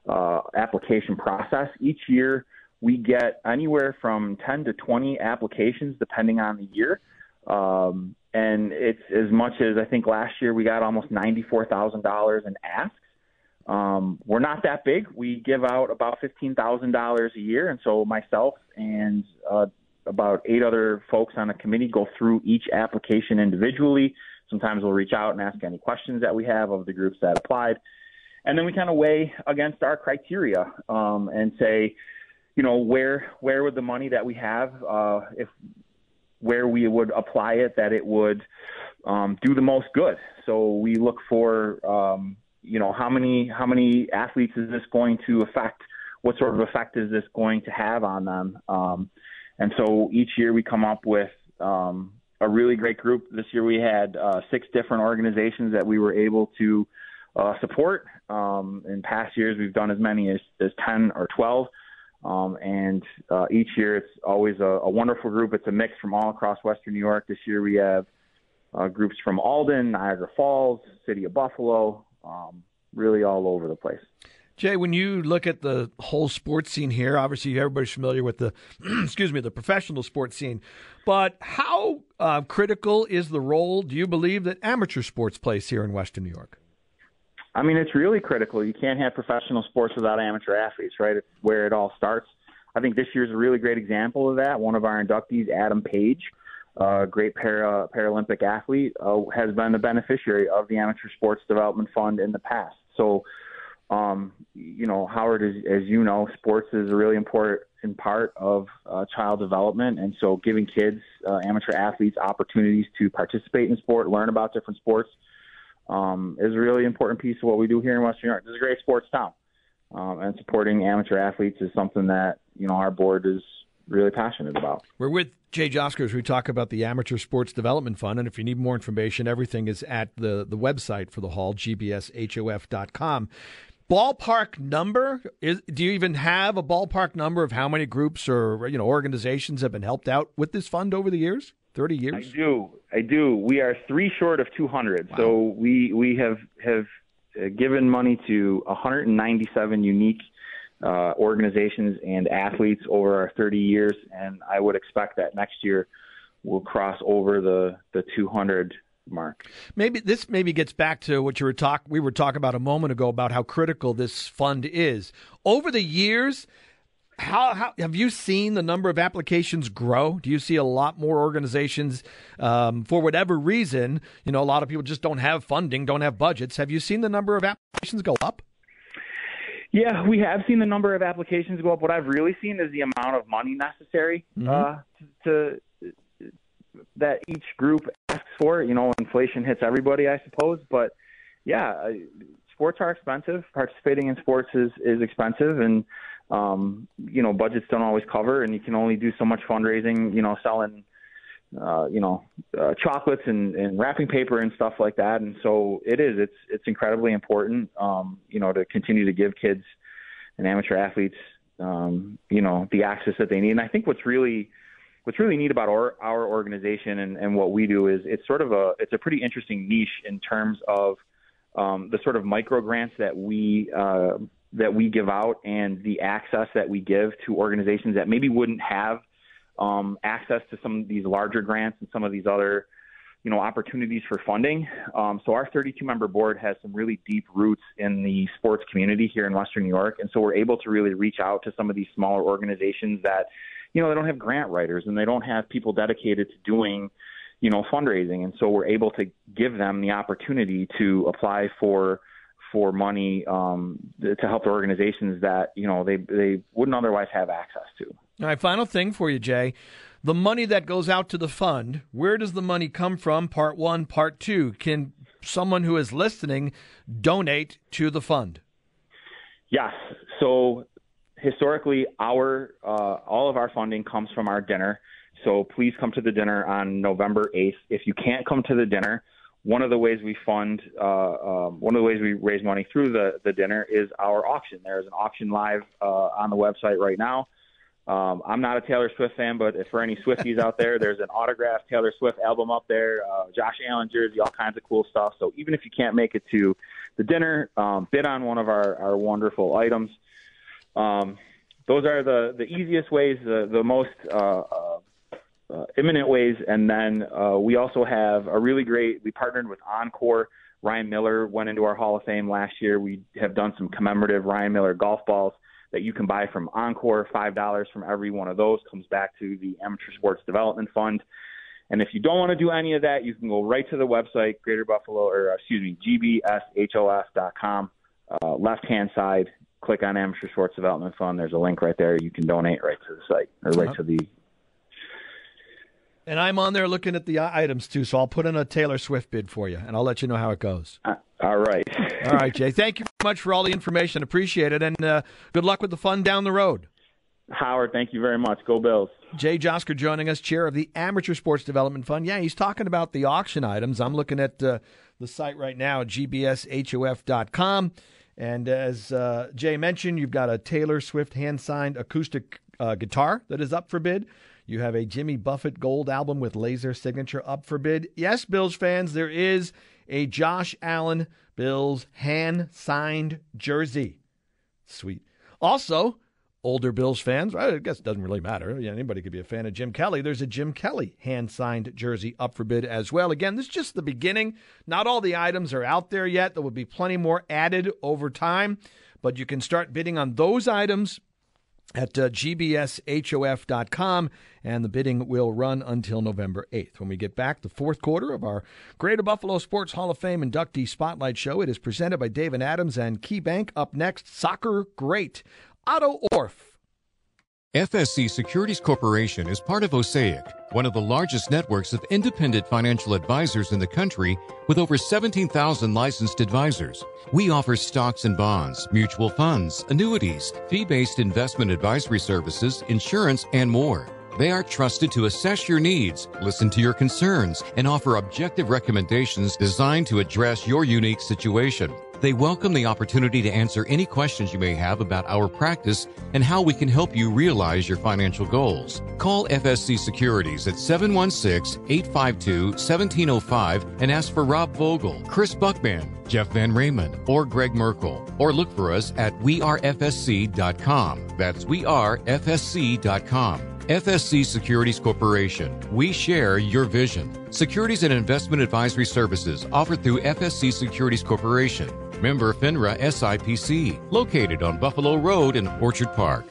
Speaker 15: uh, application process. Each year, we get anywhere from 10 to 20 applications depending on the year. Um, and it's as much as I think last year we got almost $94,000 in asks. Um, we're not that big. We give out about $15,000 a year. And so myself and uh, about eight other folks on a committee go through each application individually. Sometimes we'll reach out and ask any questions that we have of the groups that applied. And then we kind of weigh against our criteria um, and say, you know, where where would the money that we have, uh, if where we would apply it, that it would um, do the most good. So we look for, um, you know, how many how many athletes is this going to affect? What sort of effect is this going to have on them? And so each year we come up with um, a really great group. This year we had uh, six different organizations that we were able to uh, support. Um, in past years, we've done as many as, as 10 or 12. Um, and uh, each year it's always a, a, wonderful group. It's a mix from all across Western New York. This year we have uh, groups from Alden, Niagara Falls, City of Buffalo, um, really all over the place.
Speaker 3: Jay, when you look at the whole sports scene here, obviously everybody's familiar with the, excuse me, the professional sports scene. But how uh, critical is the role, do you believe, that amateur sports plays here in Western New York?
Speaker 15: I mean, it's really critical. You can't have professional sports without amateur athletes, right? It's where it all starts. I think this year's a really great example of that. One of our inductees, Adam Page, a great para, Paralympic athlete, uh, has been a beneficiary of the Amateur Sports Development Fund in the past. So um, you know, Howard, as, as you know, sports is a really important part of uh, child development, and so giving kids, uh, amateur athletes, opportunities to participate in sport, learn about different sports, um, is a really important piece of what we do here in Western New York. This is a great sports town, um, and supporting amateur athletes is something that you know our board is really passionate about.
Speaker 3: We're with Jay Joskers. We talk about the Amateur Sports Development Fund, and if you need more information, everything is at the the website for the hall, gbshof.com ballpark number? Is do you even have a ballpark number of how many groups or you know organizations have been helped out with this fund over the years? 30 years?
Speaker 15: i do. I do. We are three short of 200 wow. so we we have have uh, given money to 197 unique uh, organizations and athletes over our 30 years. And i would expect that next year we'll cross over the the 200 mark.
Speaker 3: Maybe this maybe gets back to what you were talk we were talking about a moment ago about how critical this fund is. Over the years, how, how have you seen the number of applications grow? Do you see a lot more organizations um, for whatever reason? You know, a lot of people just don't have funding, don't have budgets. Have you seen the number of applications go up?
Speaker 15: Yeah, we have seen the number of applications go up. What I've really seen is the amount of money necessary mm-hmm. uh, to that each group for. You know, inflation hits everybody, I suppose. But yeah, sports are expensive. Participating in sports is is expensive, and um, you know, budgets don't always cover, and you can only do so much fundraising. You know, selling. Uh, you know, uh, chocolates and, and wrapping paper and stuff like that. And so it is. It's it's incredibly important. Um, you know, to continue to give kids and amateur athletes, um, you know, the access that they need. And I think what's really what's really neat about our, our organization and, and what we do is it's sort of a it's a pretty interesting niche in terms of um, the sort of micro grants that we uh, that we give out and the access that we give to organizations that maybe wouldn't have um, access to some of these larger grants and some of these other you know, opportunities for funding. Um, so our 32 member board has some really deep roots in the sports community here in Western New York, and so we're able to really reach out to some of these smaller organizations that, you know, they don't have grant writers and they don't have people dedicated to doing, you know, fundraising, and so we're able to give them the opportunity to apply for for money um, to help the organizations that you know they they wouldn't otherwise have access to.
Speaker 3: All right, final thing for you, Jay. The money that goes out to the fund, where does the money come from? Part one, part two. Can someone who is listening donate to the fund?
Speaker 15: Yes. So historically, our uh, all of our funding comes from our dinner. So please come to the dinner on November 8th. If you can't come to the dinner, one of the ways we fund, uh, um, one of the ways we raise money through the, the dinner is our auction. There's an auction live uh, on the website right now. Um, I'm not a Taylor Swift fan, but if for any Swifties out there, there's an autographed Taylor Swift album up there, uh, Josh Allen jersey, all kinds of cool stuff. So even if you can't make it to the dinner, um, bid on one of our, our wonderful items. Um, those are the, the easiest ways, the, the most uh, uh, uh, imminent ways. And then uh, we also have a really great, we partnered with Encore. Ryan Miller went into our Hall of Fame last year. We have done some commemorative Ryan Miller golf balls that you can buy from Encore. Five dollars from every one of those comes back to the Amateur Sports Development Fund. And if you don't want to do any of that, you can go right to the website, Greater Buffalo, or uh, excuse me, gbshof.com. Uh, left hand side, click on Amateur Sports Development Fund. There's a link right there. You can donate right to the site or right uh-huh. to the.
Speaker 3: And I'm on there looking at the items too, so I'll put in a Taylor Swift bid for you, and I'll let you know how it goes.
Speaker 15: Uh, all right.
Speaker 3: all right, Jay. Thank you much for all the information. Appreciate it, and uh, good luck with the fun down the road.
Speaker 15: Howard, thank you very much. Go Bills.
Speaker 3: Jay Josker joining us, chair of the Amateur Sports Development Fund. Yeah, he's talking about the auction items. I'm looking at uh, the site right now, gbshof.com. And as uh, Jay mentioned, you've got a Taylor Swift hand signed acoustic uh, guitar that is up for bid. You have a Jimmy Buffett gold album with laser signature up for bid. Yes, Bills fans, there is a Josh Allen Bills hand signed jersey. Sweet. Also, older Bills fans, I guess it doesn't really matter. Anybody could be a fan of Jim Kelly. There's a Jim Kelly hand signed jersey up for bid as well. Again, this is just the beginning. Not all the items are out there yet. There will be plenty more added over time, but you can start bidding on those items at uh, gbshof.com, and the bidding will run until November 8th. When we get back, the fourth quarter of our Greater Buffalo Sports Hall of Fame inductee spotlight show. It is presented by David Adams and KeyBank. Up next, Soccer Great, Otto Orf.
Speaker 6: FSC Securities Corporation is part of Osaic, one of the largest networks of independent financial advisors in the country with over 17,000 licensed advisors. We offer stocks and bonds, mutual funds, annuities, fee-based investment advisory services, insurance, and more. They are trusted to assess your needs, listen to your concerns, and offer objective recommendations designed to address your unique situation. They welcome the opportunity to answer any questions you may have about our practice and how we can help you realize your financial goals. Call FSC Securities at 716 852 1705 and ask for Rob Vogel, Chris Buckman, Jeff Van Raymond, or Greg Merkel. Or look for us at wearefsc.com. That's wearefsc.com. FSC Securities Corporation. We share your vision. Securities and investment advisory services offered through FSC Securities Corporation. Member FINRA SIPC, located on Buffalo Road in Orchard Park.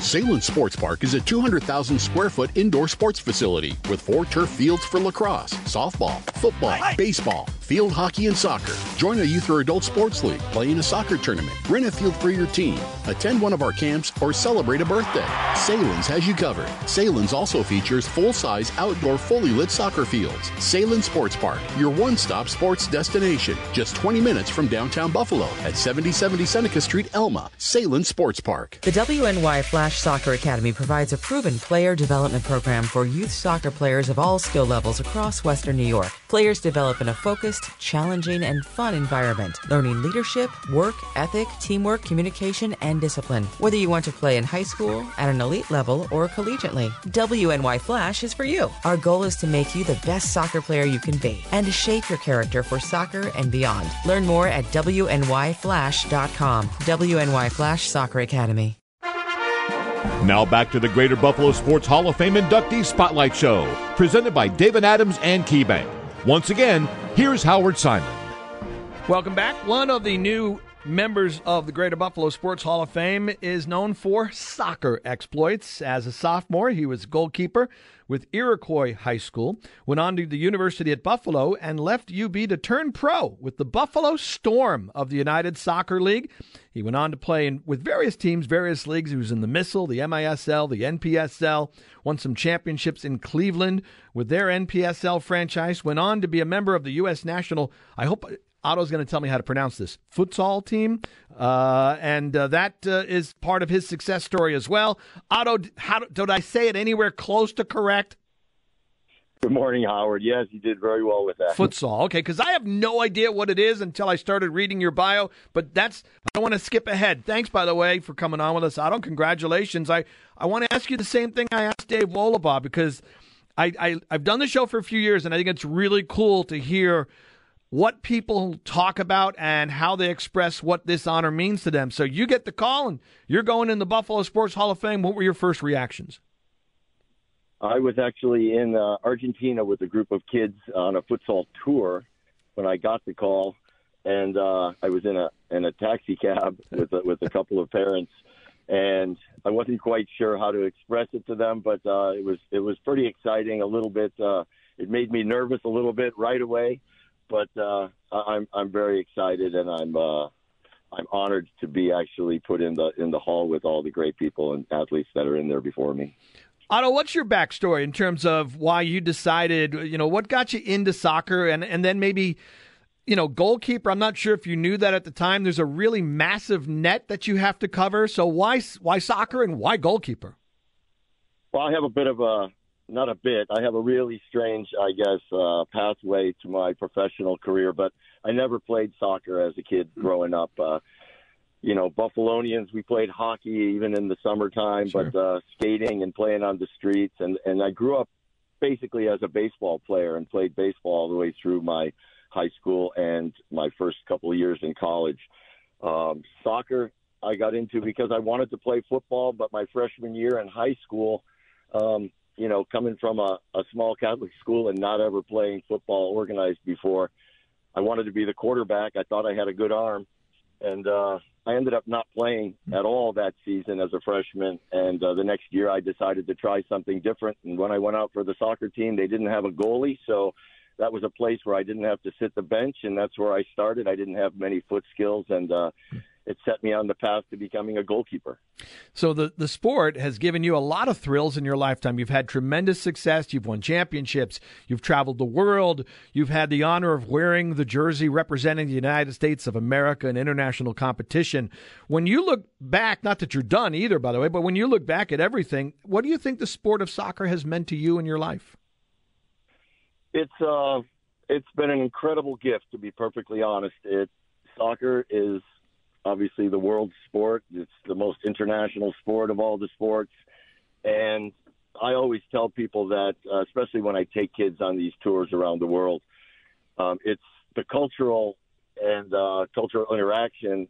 Speaker 9: Sahlen Sports Park is a 200,000 square foot indoor sports facility with four turf fields for lacrosse, softball, football, baseball, field hockey, and soccer. Join a youth or adult sports league, play in a soccer tournament, rent a field for your team, attend one of our camps, or celebrate a birthday. Sahlen's has you covered. Sahlen's also features full size outdoor fully lit soccer fields. Sahlen Sports Park, your one stop sports destination, just 20 minutes from downtown Buffalo at 7070 Seneca Street, Elma. Sahlen Sports Park.
Speaker 11: The WNY Flash Soccer Academy provides a proven player development program for youth soccer players of all skill levels across Western New York. Players develop in a focused, challenging, and fun environment, learning leadership, work ethic, teamwork, communication, and discipline. Whether you want to play in high school, at an elite level, or collegiately, WNY Flash is for you. Our goal is to make you the best soccer player you can be and to shape your character for soccer and beyond. Learn more at WNYFlash.com. WNY Flash Soccer Academy.
Speaker 2: Now back to the Greater Buffalo Sports Hall of Fame inductee spotlight show, presented by David Adams and KeyBank. Once again, here's Howard Simon.
Speaker 3: Welcome back. One of the new members of the Greater Buffalo Sports Hall of Fame is known for soccer exploits. As a sophomore, he was goalkeeper with Iroquois High School, went on to the University at Buffalo, and left UB to turn pro with the Buffalo Storm of the United Soccer League. He went on to play in, with various teams, various leagues. He was in the Missile, the MISL, the NPSL, won some championships in Cleveland with their NPSL franchise, went on to be a member of the U.S. national, I hope Otto's going to tell me how to pronounce this futsal team, uh, and uh, that uh, is part of his success story as well. Otto, how did I say it anywhere close to correct?
Speaker 16: Good morning, Howard. Yes, you did very well with that.
Speaker 3: Futsal, okay, because I have no idea what it is until I started reading your bio. But that's I don't want to skip ahead. Thanks, by the way, for coming on with us, Otto. Congratulations. I I want to ask you the same thing I asked Dave Wohlabaugh because I, I I've done the show for a few years, and I think it's really cool to hear what people talk about and how they express what this honor means to them. So you get the call and you're going in the Buffalo Sports Hall of Fame. What were your first reactions?
Speaker 16: I was actually in uh, Argentina with a group of kids on a futsal tour when I got the call, and uh, I was in a in a taxi cab with a, with a couple of parents, and I wasn't quite sure how to express it to them, but uh, it was it was pretty exciting. A little bit, uh, it made me nervous a little bit right away but uh, I'm I'm very excited and I'm uh, I'm honored to be actually put in the in the hall with all the great people and athletes that are in there before me.
Speaker 3: Otto, what's your backstory in terms of why you decided, you know, what got you into soccer and, and then maybe, you know, goalkeeper? I'm not sure if you knew that at the time. There's a really massive net that you have to cover. So why why soccer and why goalkeeper?
Speaker 16: Well, I have a bit of a not a bit. I have a really strange, I guess, uh, pathway to my professional career, but I never played soccer as a kid growing up. Uh, you know, Buffalonians, we played hockey even in the summertime, sure. but uh, skating and playing on the streets. And, and I grew up basically as a baseball player and played baseball all the way through my high school and my first couple of years in college. Um, soccer, I got into because I wanted to play football, but my freshman year in high school, um, you know, coming from a, a small Catholic school and not ever playing football organized before, I wanted to be the quarterback. I thought I had a good arm, and uh, I ended up not playing at all that season as a freshman. And uh, the next year, I decided to try something different. And when I went out for the soccer team, they didn't have a goalie, so that was a place where I didn't have to sit the bench, and that's where I started. I didn't have many foot skills, and uh, it set me on the path to becoming a goalkeeper.
Speaker 3: So the the sport has given you a lot of thrills in your lifetime. You've had tremendous success. You've won championships. You've traveled the world. You've had the honor of wearing the jersey representing the United States of America in international competition. When you look back, not that you're done either, by the way, but when you look back at everything, what do you think the sport of soccer has meant to you in your life?
Speaker 16: It's uh, it's been an incredible gift, to be perfectly honest. It soccer is obviously the world sport. It's the most international sport of all the sports. And I always tell people that, uh, especially when I take kids on these tours around the world, um, it's the cultural and uh, cultural interaction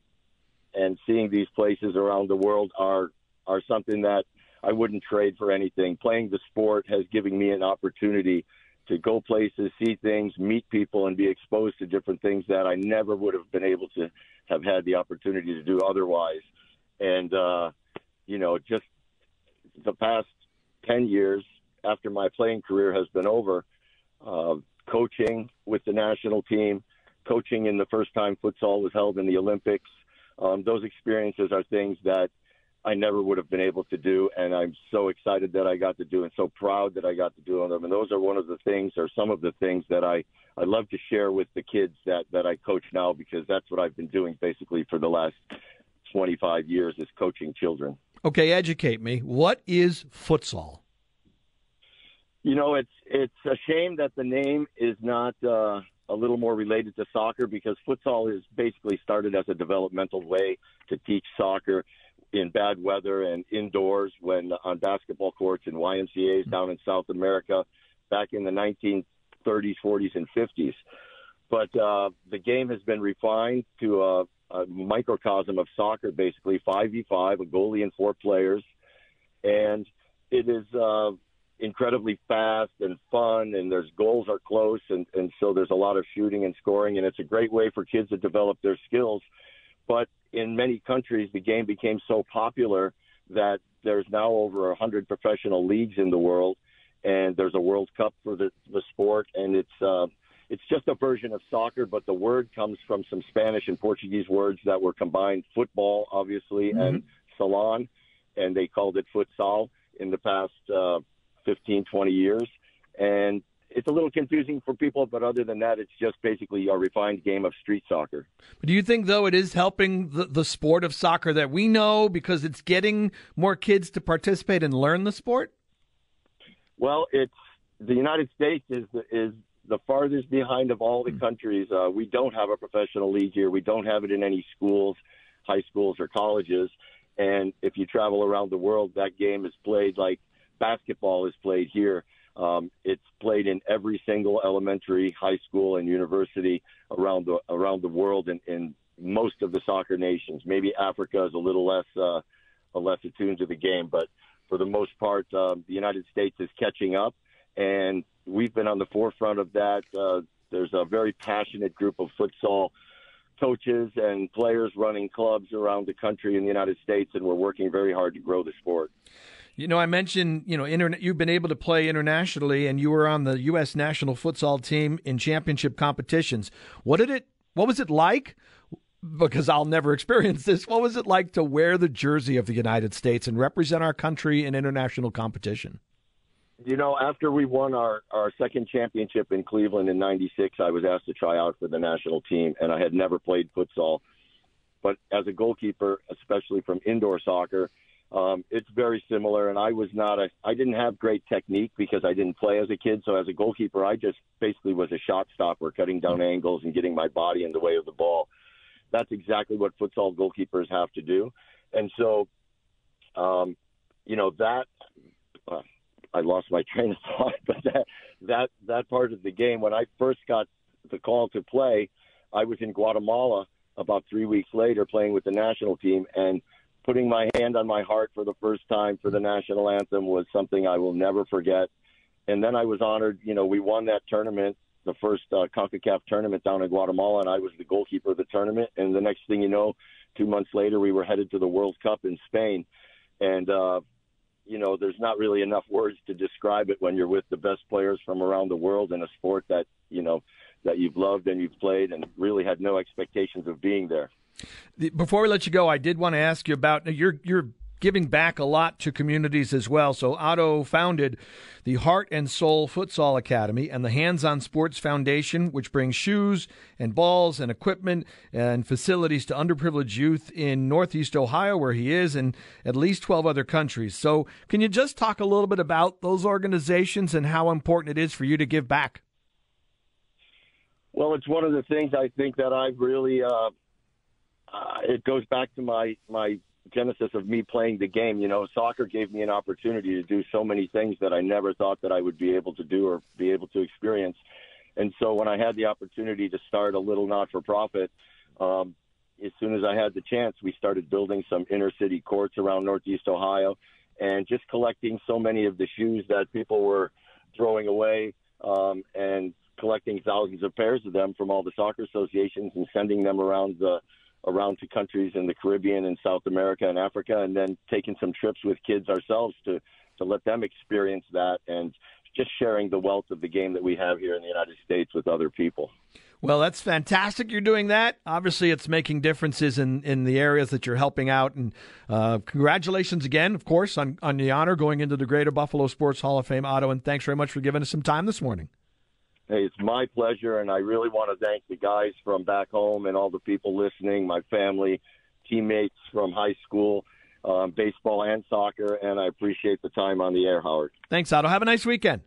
Speaker 16: and seeing these places around the world are are something that I wouldn't trade for anything. Playing the sport has given me an opportunity to go places, see things, meet people, and be exposed to different things that I never would have been able to have had the opportunity to do otherwise. And, uh, you know, just the past 10 years after my playing career has been over, uh, coaching with the national team, coaching in the first time futsal was held in the Olympics. Um, those experiences are things that I never would have been able to do. And I'm so excited that I got to do and so proud that I got to do them. And those are one of the things or some of the things that I, I love to share with the kids that, that I coach now because that's what I've been doing basically for the last 25 years is coaching children.
Speaker 3: Okay, educate me. What is futsal?
Speaker 16: You know, it's it's a shame that the name is not uh, a little more related to soccer because futsal is basically started as a developmental way to teach soccer in bad weather and indoors when on basketball courts in YMCA's down in South America back in the 1930s, 40s, and 50s. But uh, the game has been refined to a, a microcosm of soccer, basically 5v5, a goalie and four players. and it is uh, incredibly fast and fun, and there's goals are close, and, and so there's a lot of shooting and scoring, and it's a great way for kids to develop their skills. But in many countries, the game became so popular that there's now over 100 professional leagues in the world, and there's a World Cup for the, the sport, and it's uh, it's just a version of soccer, but the word comes from some Spanish and Portuguese words that were combined: football, obviously, mm-hmm. and salon, and they called it futsal in the past uh, 15, 20 years, and it's a little confusing for people, but other than that, it's just basically a refined game of street soccer.
Speaker 3: But do you think, though, it is helping the, the sport of soccer that we know because it's getting more kids to participate and learn the sport?
Speaker 16: Well, it's the United States is the, is the farthest behind of all the hmm. countries. Uh, we don't have a professional league here. We don't have it in any schools, high schools, or colleges. And if you travel around the world, that game is played like basketball is played here. Um, it's played in every single elementary, high school, and university around the around the world, in, in most of the soccer nations. Maybe Africa is a little less uh, less attuned to the game, but for the most part, uh, the United States is catching up, and we've been on the forefront of that. Uh, there's a very passionate group of futsal coaches and players running clubs around the country in the United States, and we're working very hard to grow the sport.
Speaker 3: You know, I mentioned, you know, internet, you've been able to play internationally and you were on the U.S. national futsal team in championship competitions. What did it, what was it like? Because I'll never experience this. What was it like to wear the jersey of the United States and represent our country in international competition?
Speaker 16: You know, after we won our, our second championship in Cleveland in 96, I was asked to try out for the national team, and I had never played futsal. But as a goalkeeper, especially from indoor soccer, um, it's very similar, and I was not a. I didn't have great technique because I didn't play as a kid. So as a goalkeeper, I just basically was a shot stopper, cutting down angles and getting my body in the way of the ball. That's exactly what futsal goalkeepers have to do, and so, um, you know that. Uh, I lost my train of thought, but that that that part of the game when I first got the call to play, I was in Guatemala about three weeks later playing with the national team and putting my hand on my heart for the first time for the national anthem was something I will never forget. And then I was honored. You know, we won that tournament, the first uh, CONCACAF tournament down in Guatemala, and I was the goalkeeper of the tournament. And the next thing you know, two months later, we were headed to the World Cup in Spain. And, uh, you know, there's not really enough words to describe it when you're with the best players from around the world in a sport that, you know, that you've loved and you've played and really had no expectations of being there.
Speaker 3: Before we let you go, I did want to ask you about you're you're giving back a lot to communities as well. So Otto founded the Heart and Soul Futsal Academy and the Hands on Sports Foundation, which brings shoes and balls and equipment and facilities to underprivileged youth in Northeast Ohio, where he is, and at least 12 other countries. So, can you just talk a little bit about those organizations and how important it is for you to give back?
Speaker 16: Well, it's one of the things I think that I've really uh, uh, it goes back to my my genesis of me playing the game. You know, soccer gave me an opportunity to do so many things that I never thought that I would be able to do or be able to experience. And so when I had the opportunity to start a little not for profit, um, as soon as I had the chance, we started building some inner city courts around Northeast Ohio and just collecting so many of the shoes that people were throwing away um, and collecting thousands of pairs of them from all the soccer associations and sending them around the around to countries in the Caribbean and South America and Africa, and then taking some trips with kids ourselves to to let them experience that and just sharing the wealth of the game that we have here in the United States with other people.
Speaker 3: Well, that's fantastic. You're doing that. Obviously, it's making differences in, in the areas that you're helping out. And uh, congratulations again, of course, on, on the honor going into the Greater Buffalo Sports Hall of Fame, Otto. And thanks very much for giving us some time this morning.
Speaker 16: Hey, it's my pleasure, and I really want to thank the guys from back home and all the people listening, my family, teammates from high school, um, baseball and soccer, and I appreciate the time on the air, Howard.
Speaker 3: Thanks, Otto. Have a nice weekend.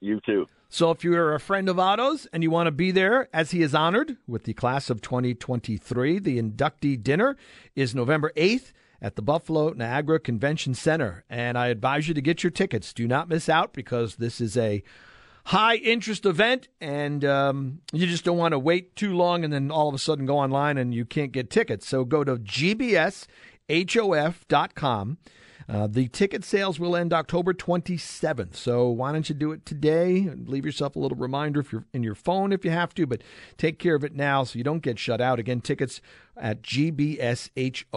Speaker 16: You too.
Speaker 3: So, if you're a friend of Otto's and you want to be there as he is honored with the class of 2023, the inductee dinner is November 8th at the Buffalo Niagara Convention Center. And I advise you to get your tickets. Do not miss out because this is a high interest event, and um, you just don't want to wait too long and then all of a sudden go online and you can't get tickets. So go to gbshof.com. Uh, the ticket sales will end October 27th. So why don't you do it today? Leave yourself a little reminder if you're in your phone if you have to, but take care of it now so you don't get shut out. Again, tickets at gbshof.com.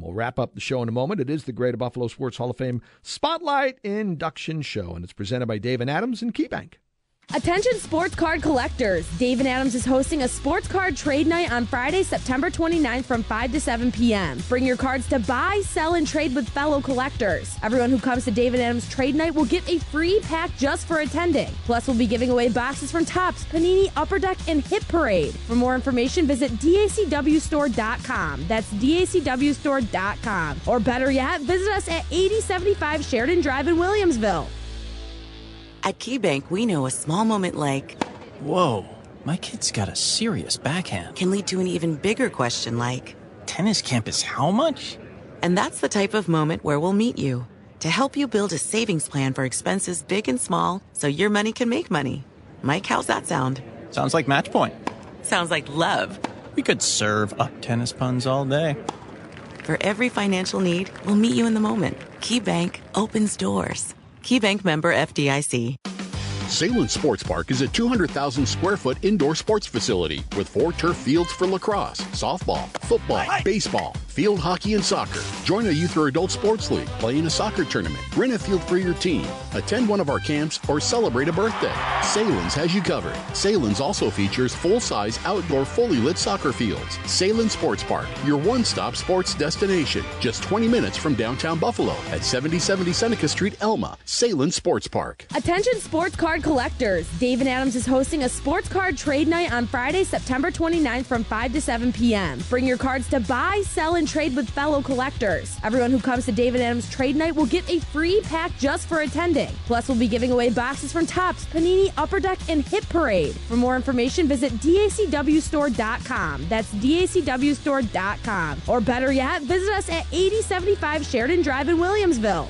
Speaker 3: We'll wrap up the show in a moment. It is the Greater Buffalo Sports Hall of Fame Spotlight Induction Show, and it's presented by David Adams and KeyBank.
Speaker 10: Attention sports card collectors. David Adams is hosting a sports card trade night on Friday, September 29th from 5 to 7 p.m. Bring your cards to buy, sell, and trade with fellow collectors. Everyone who comes to David Adams trade night will get a free pack just for attending. Plus, we'll be giving away boxes from Tops, Panini, Upper Deck, and Hit Parade. For more information, visit dacwstore.com. That's dacwstore.com. Or better yet, visit us at 8075 Sheridan Drive in Williamsville.
Speaker 13: At KeyBank, we know a small moment like,
Speaker 14: Whoa, my kid's got a serious backhand.
Speaker 13: can lead to an even bigger question like,
Speaker 14: Tennis campus, how much?
Speaker 13: And that's the type of moment where we'll meet you to help you build a savings plan for expenses big and small so your money can make money. Mike, how's that sound?
Speaker 14: Sounds like match point.
Speaker 13: Sounds like love.
Speaker 14: We could serve up tennis puns all day.
Speaker 13: For every financial need, we'll meet you in the moment. KeyBank opens doors. KeyBank member FDIC.
Speaker 9: Sahlen Sports Park is a 200,000 square foot indoor sports facility with four turf fields for lacrosse, softball, football, baseball, field hockey, and soccer. Join a youth or adult sports league, play in a soccer tournament, rent a field for your team, attend one of our camps, or celebrate a birthday. Sahlen's has you covered. Sahlen's also features full size outdoor fully lit soccer fields. Sahlen Sports Park, your one stop sports destination, just 20 minutes from downtown Buffalo at 7070 Seneca Street, Elma. Sahlen Sports Park.
Speaker 10: Attention sports card collectors. David Adams is hosting a sports card trade night on Friday, September 29th from 5 to 7 p.m. Bring your cards to buy, sell, and trade with fellow collectors. Everyone who comes to David Adams trade night will get a free pack just for attending. Plus, we'll be giving away boxes from Tops, Panini, Upper Deck, and Hit Parade. For more information, visit dacwstore.com. That's dacwstore.com. Or better yet, visit us at 8075 Sheridan Drive in Williamsville.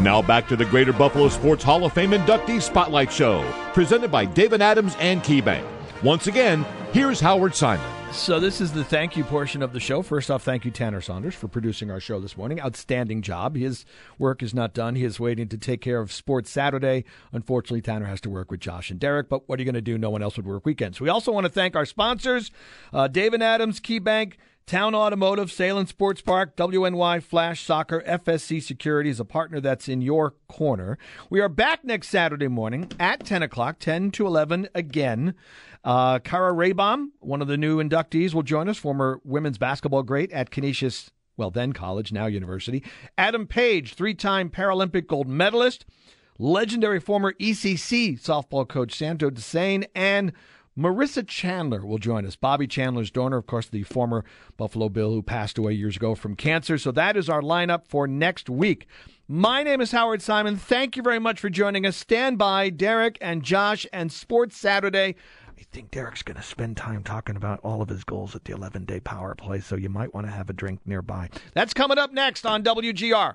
Speaker 2: Now back to the Greater Buffalo Sports Hall of Fame inductee spotlight show, presented by David Adams and KeyBank. Once again, here's Howard Simon.
Speaker 3: So this is the thank you portion of the show. First off, thank you Tanner Saunders for producing our show this morning. Outstanding job. His work is not done. He is waiting to take care of Sports Saturday. Unfortunately, Tanner has to work with Josh and Derek. But what are you going to do? No one else would work weekends. We also want to thank our sponsors: uh, David Adams, KeyBank. Town Automotive, Sahlen Sports Park, WNY Flash Soccer, FSC Security is a partner that's in your corner. We are back next Saturday morning at 10 o'clock, 10 to 11 again. Uh, Kara Raybom, one of the new inductees, will join us, former women's basketball great at Canisius, well, then college, now university. Adam Page, three time Paralympic gold medalist, legendary former ECC softball coach Santo Desane, and Marissa Chandler will join us. Bobby Chandler's daughter, of course, the former Buffalo Bill who passed away years ago from cancer. So that is our lineup for next week. My name is Howard Simon. Thank you very much for joining us. Stand by, Derek and Josh and Sports Saturday. I think Derek's going to spend time talking about all of his goals at the 11 day power play, so you might want to have a drink nearby. That's coming up next on WGR.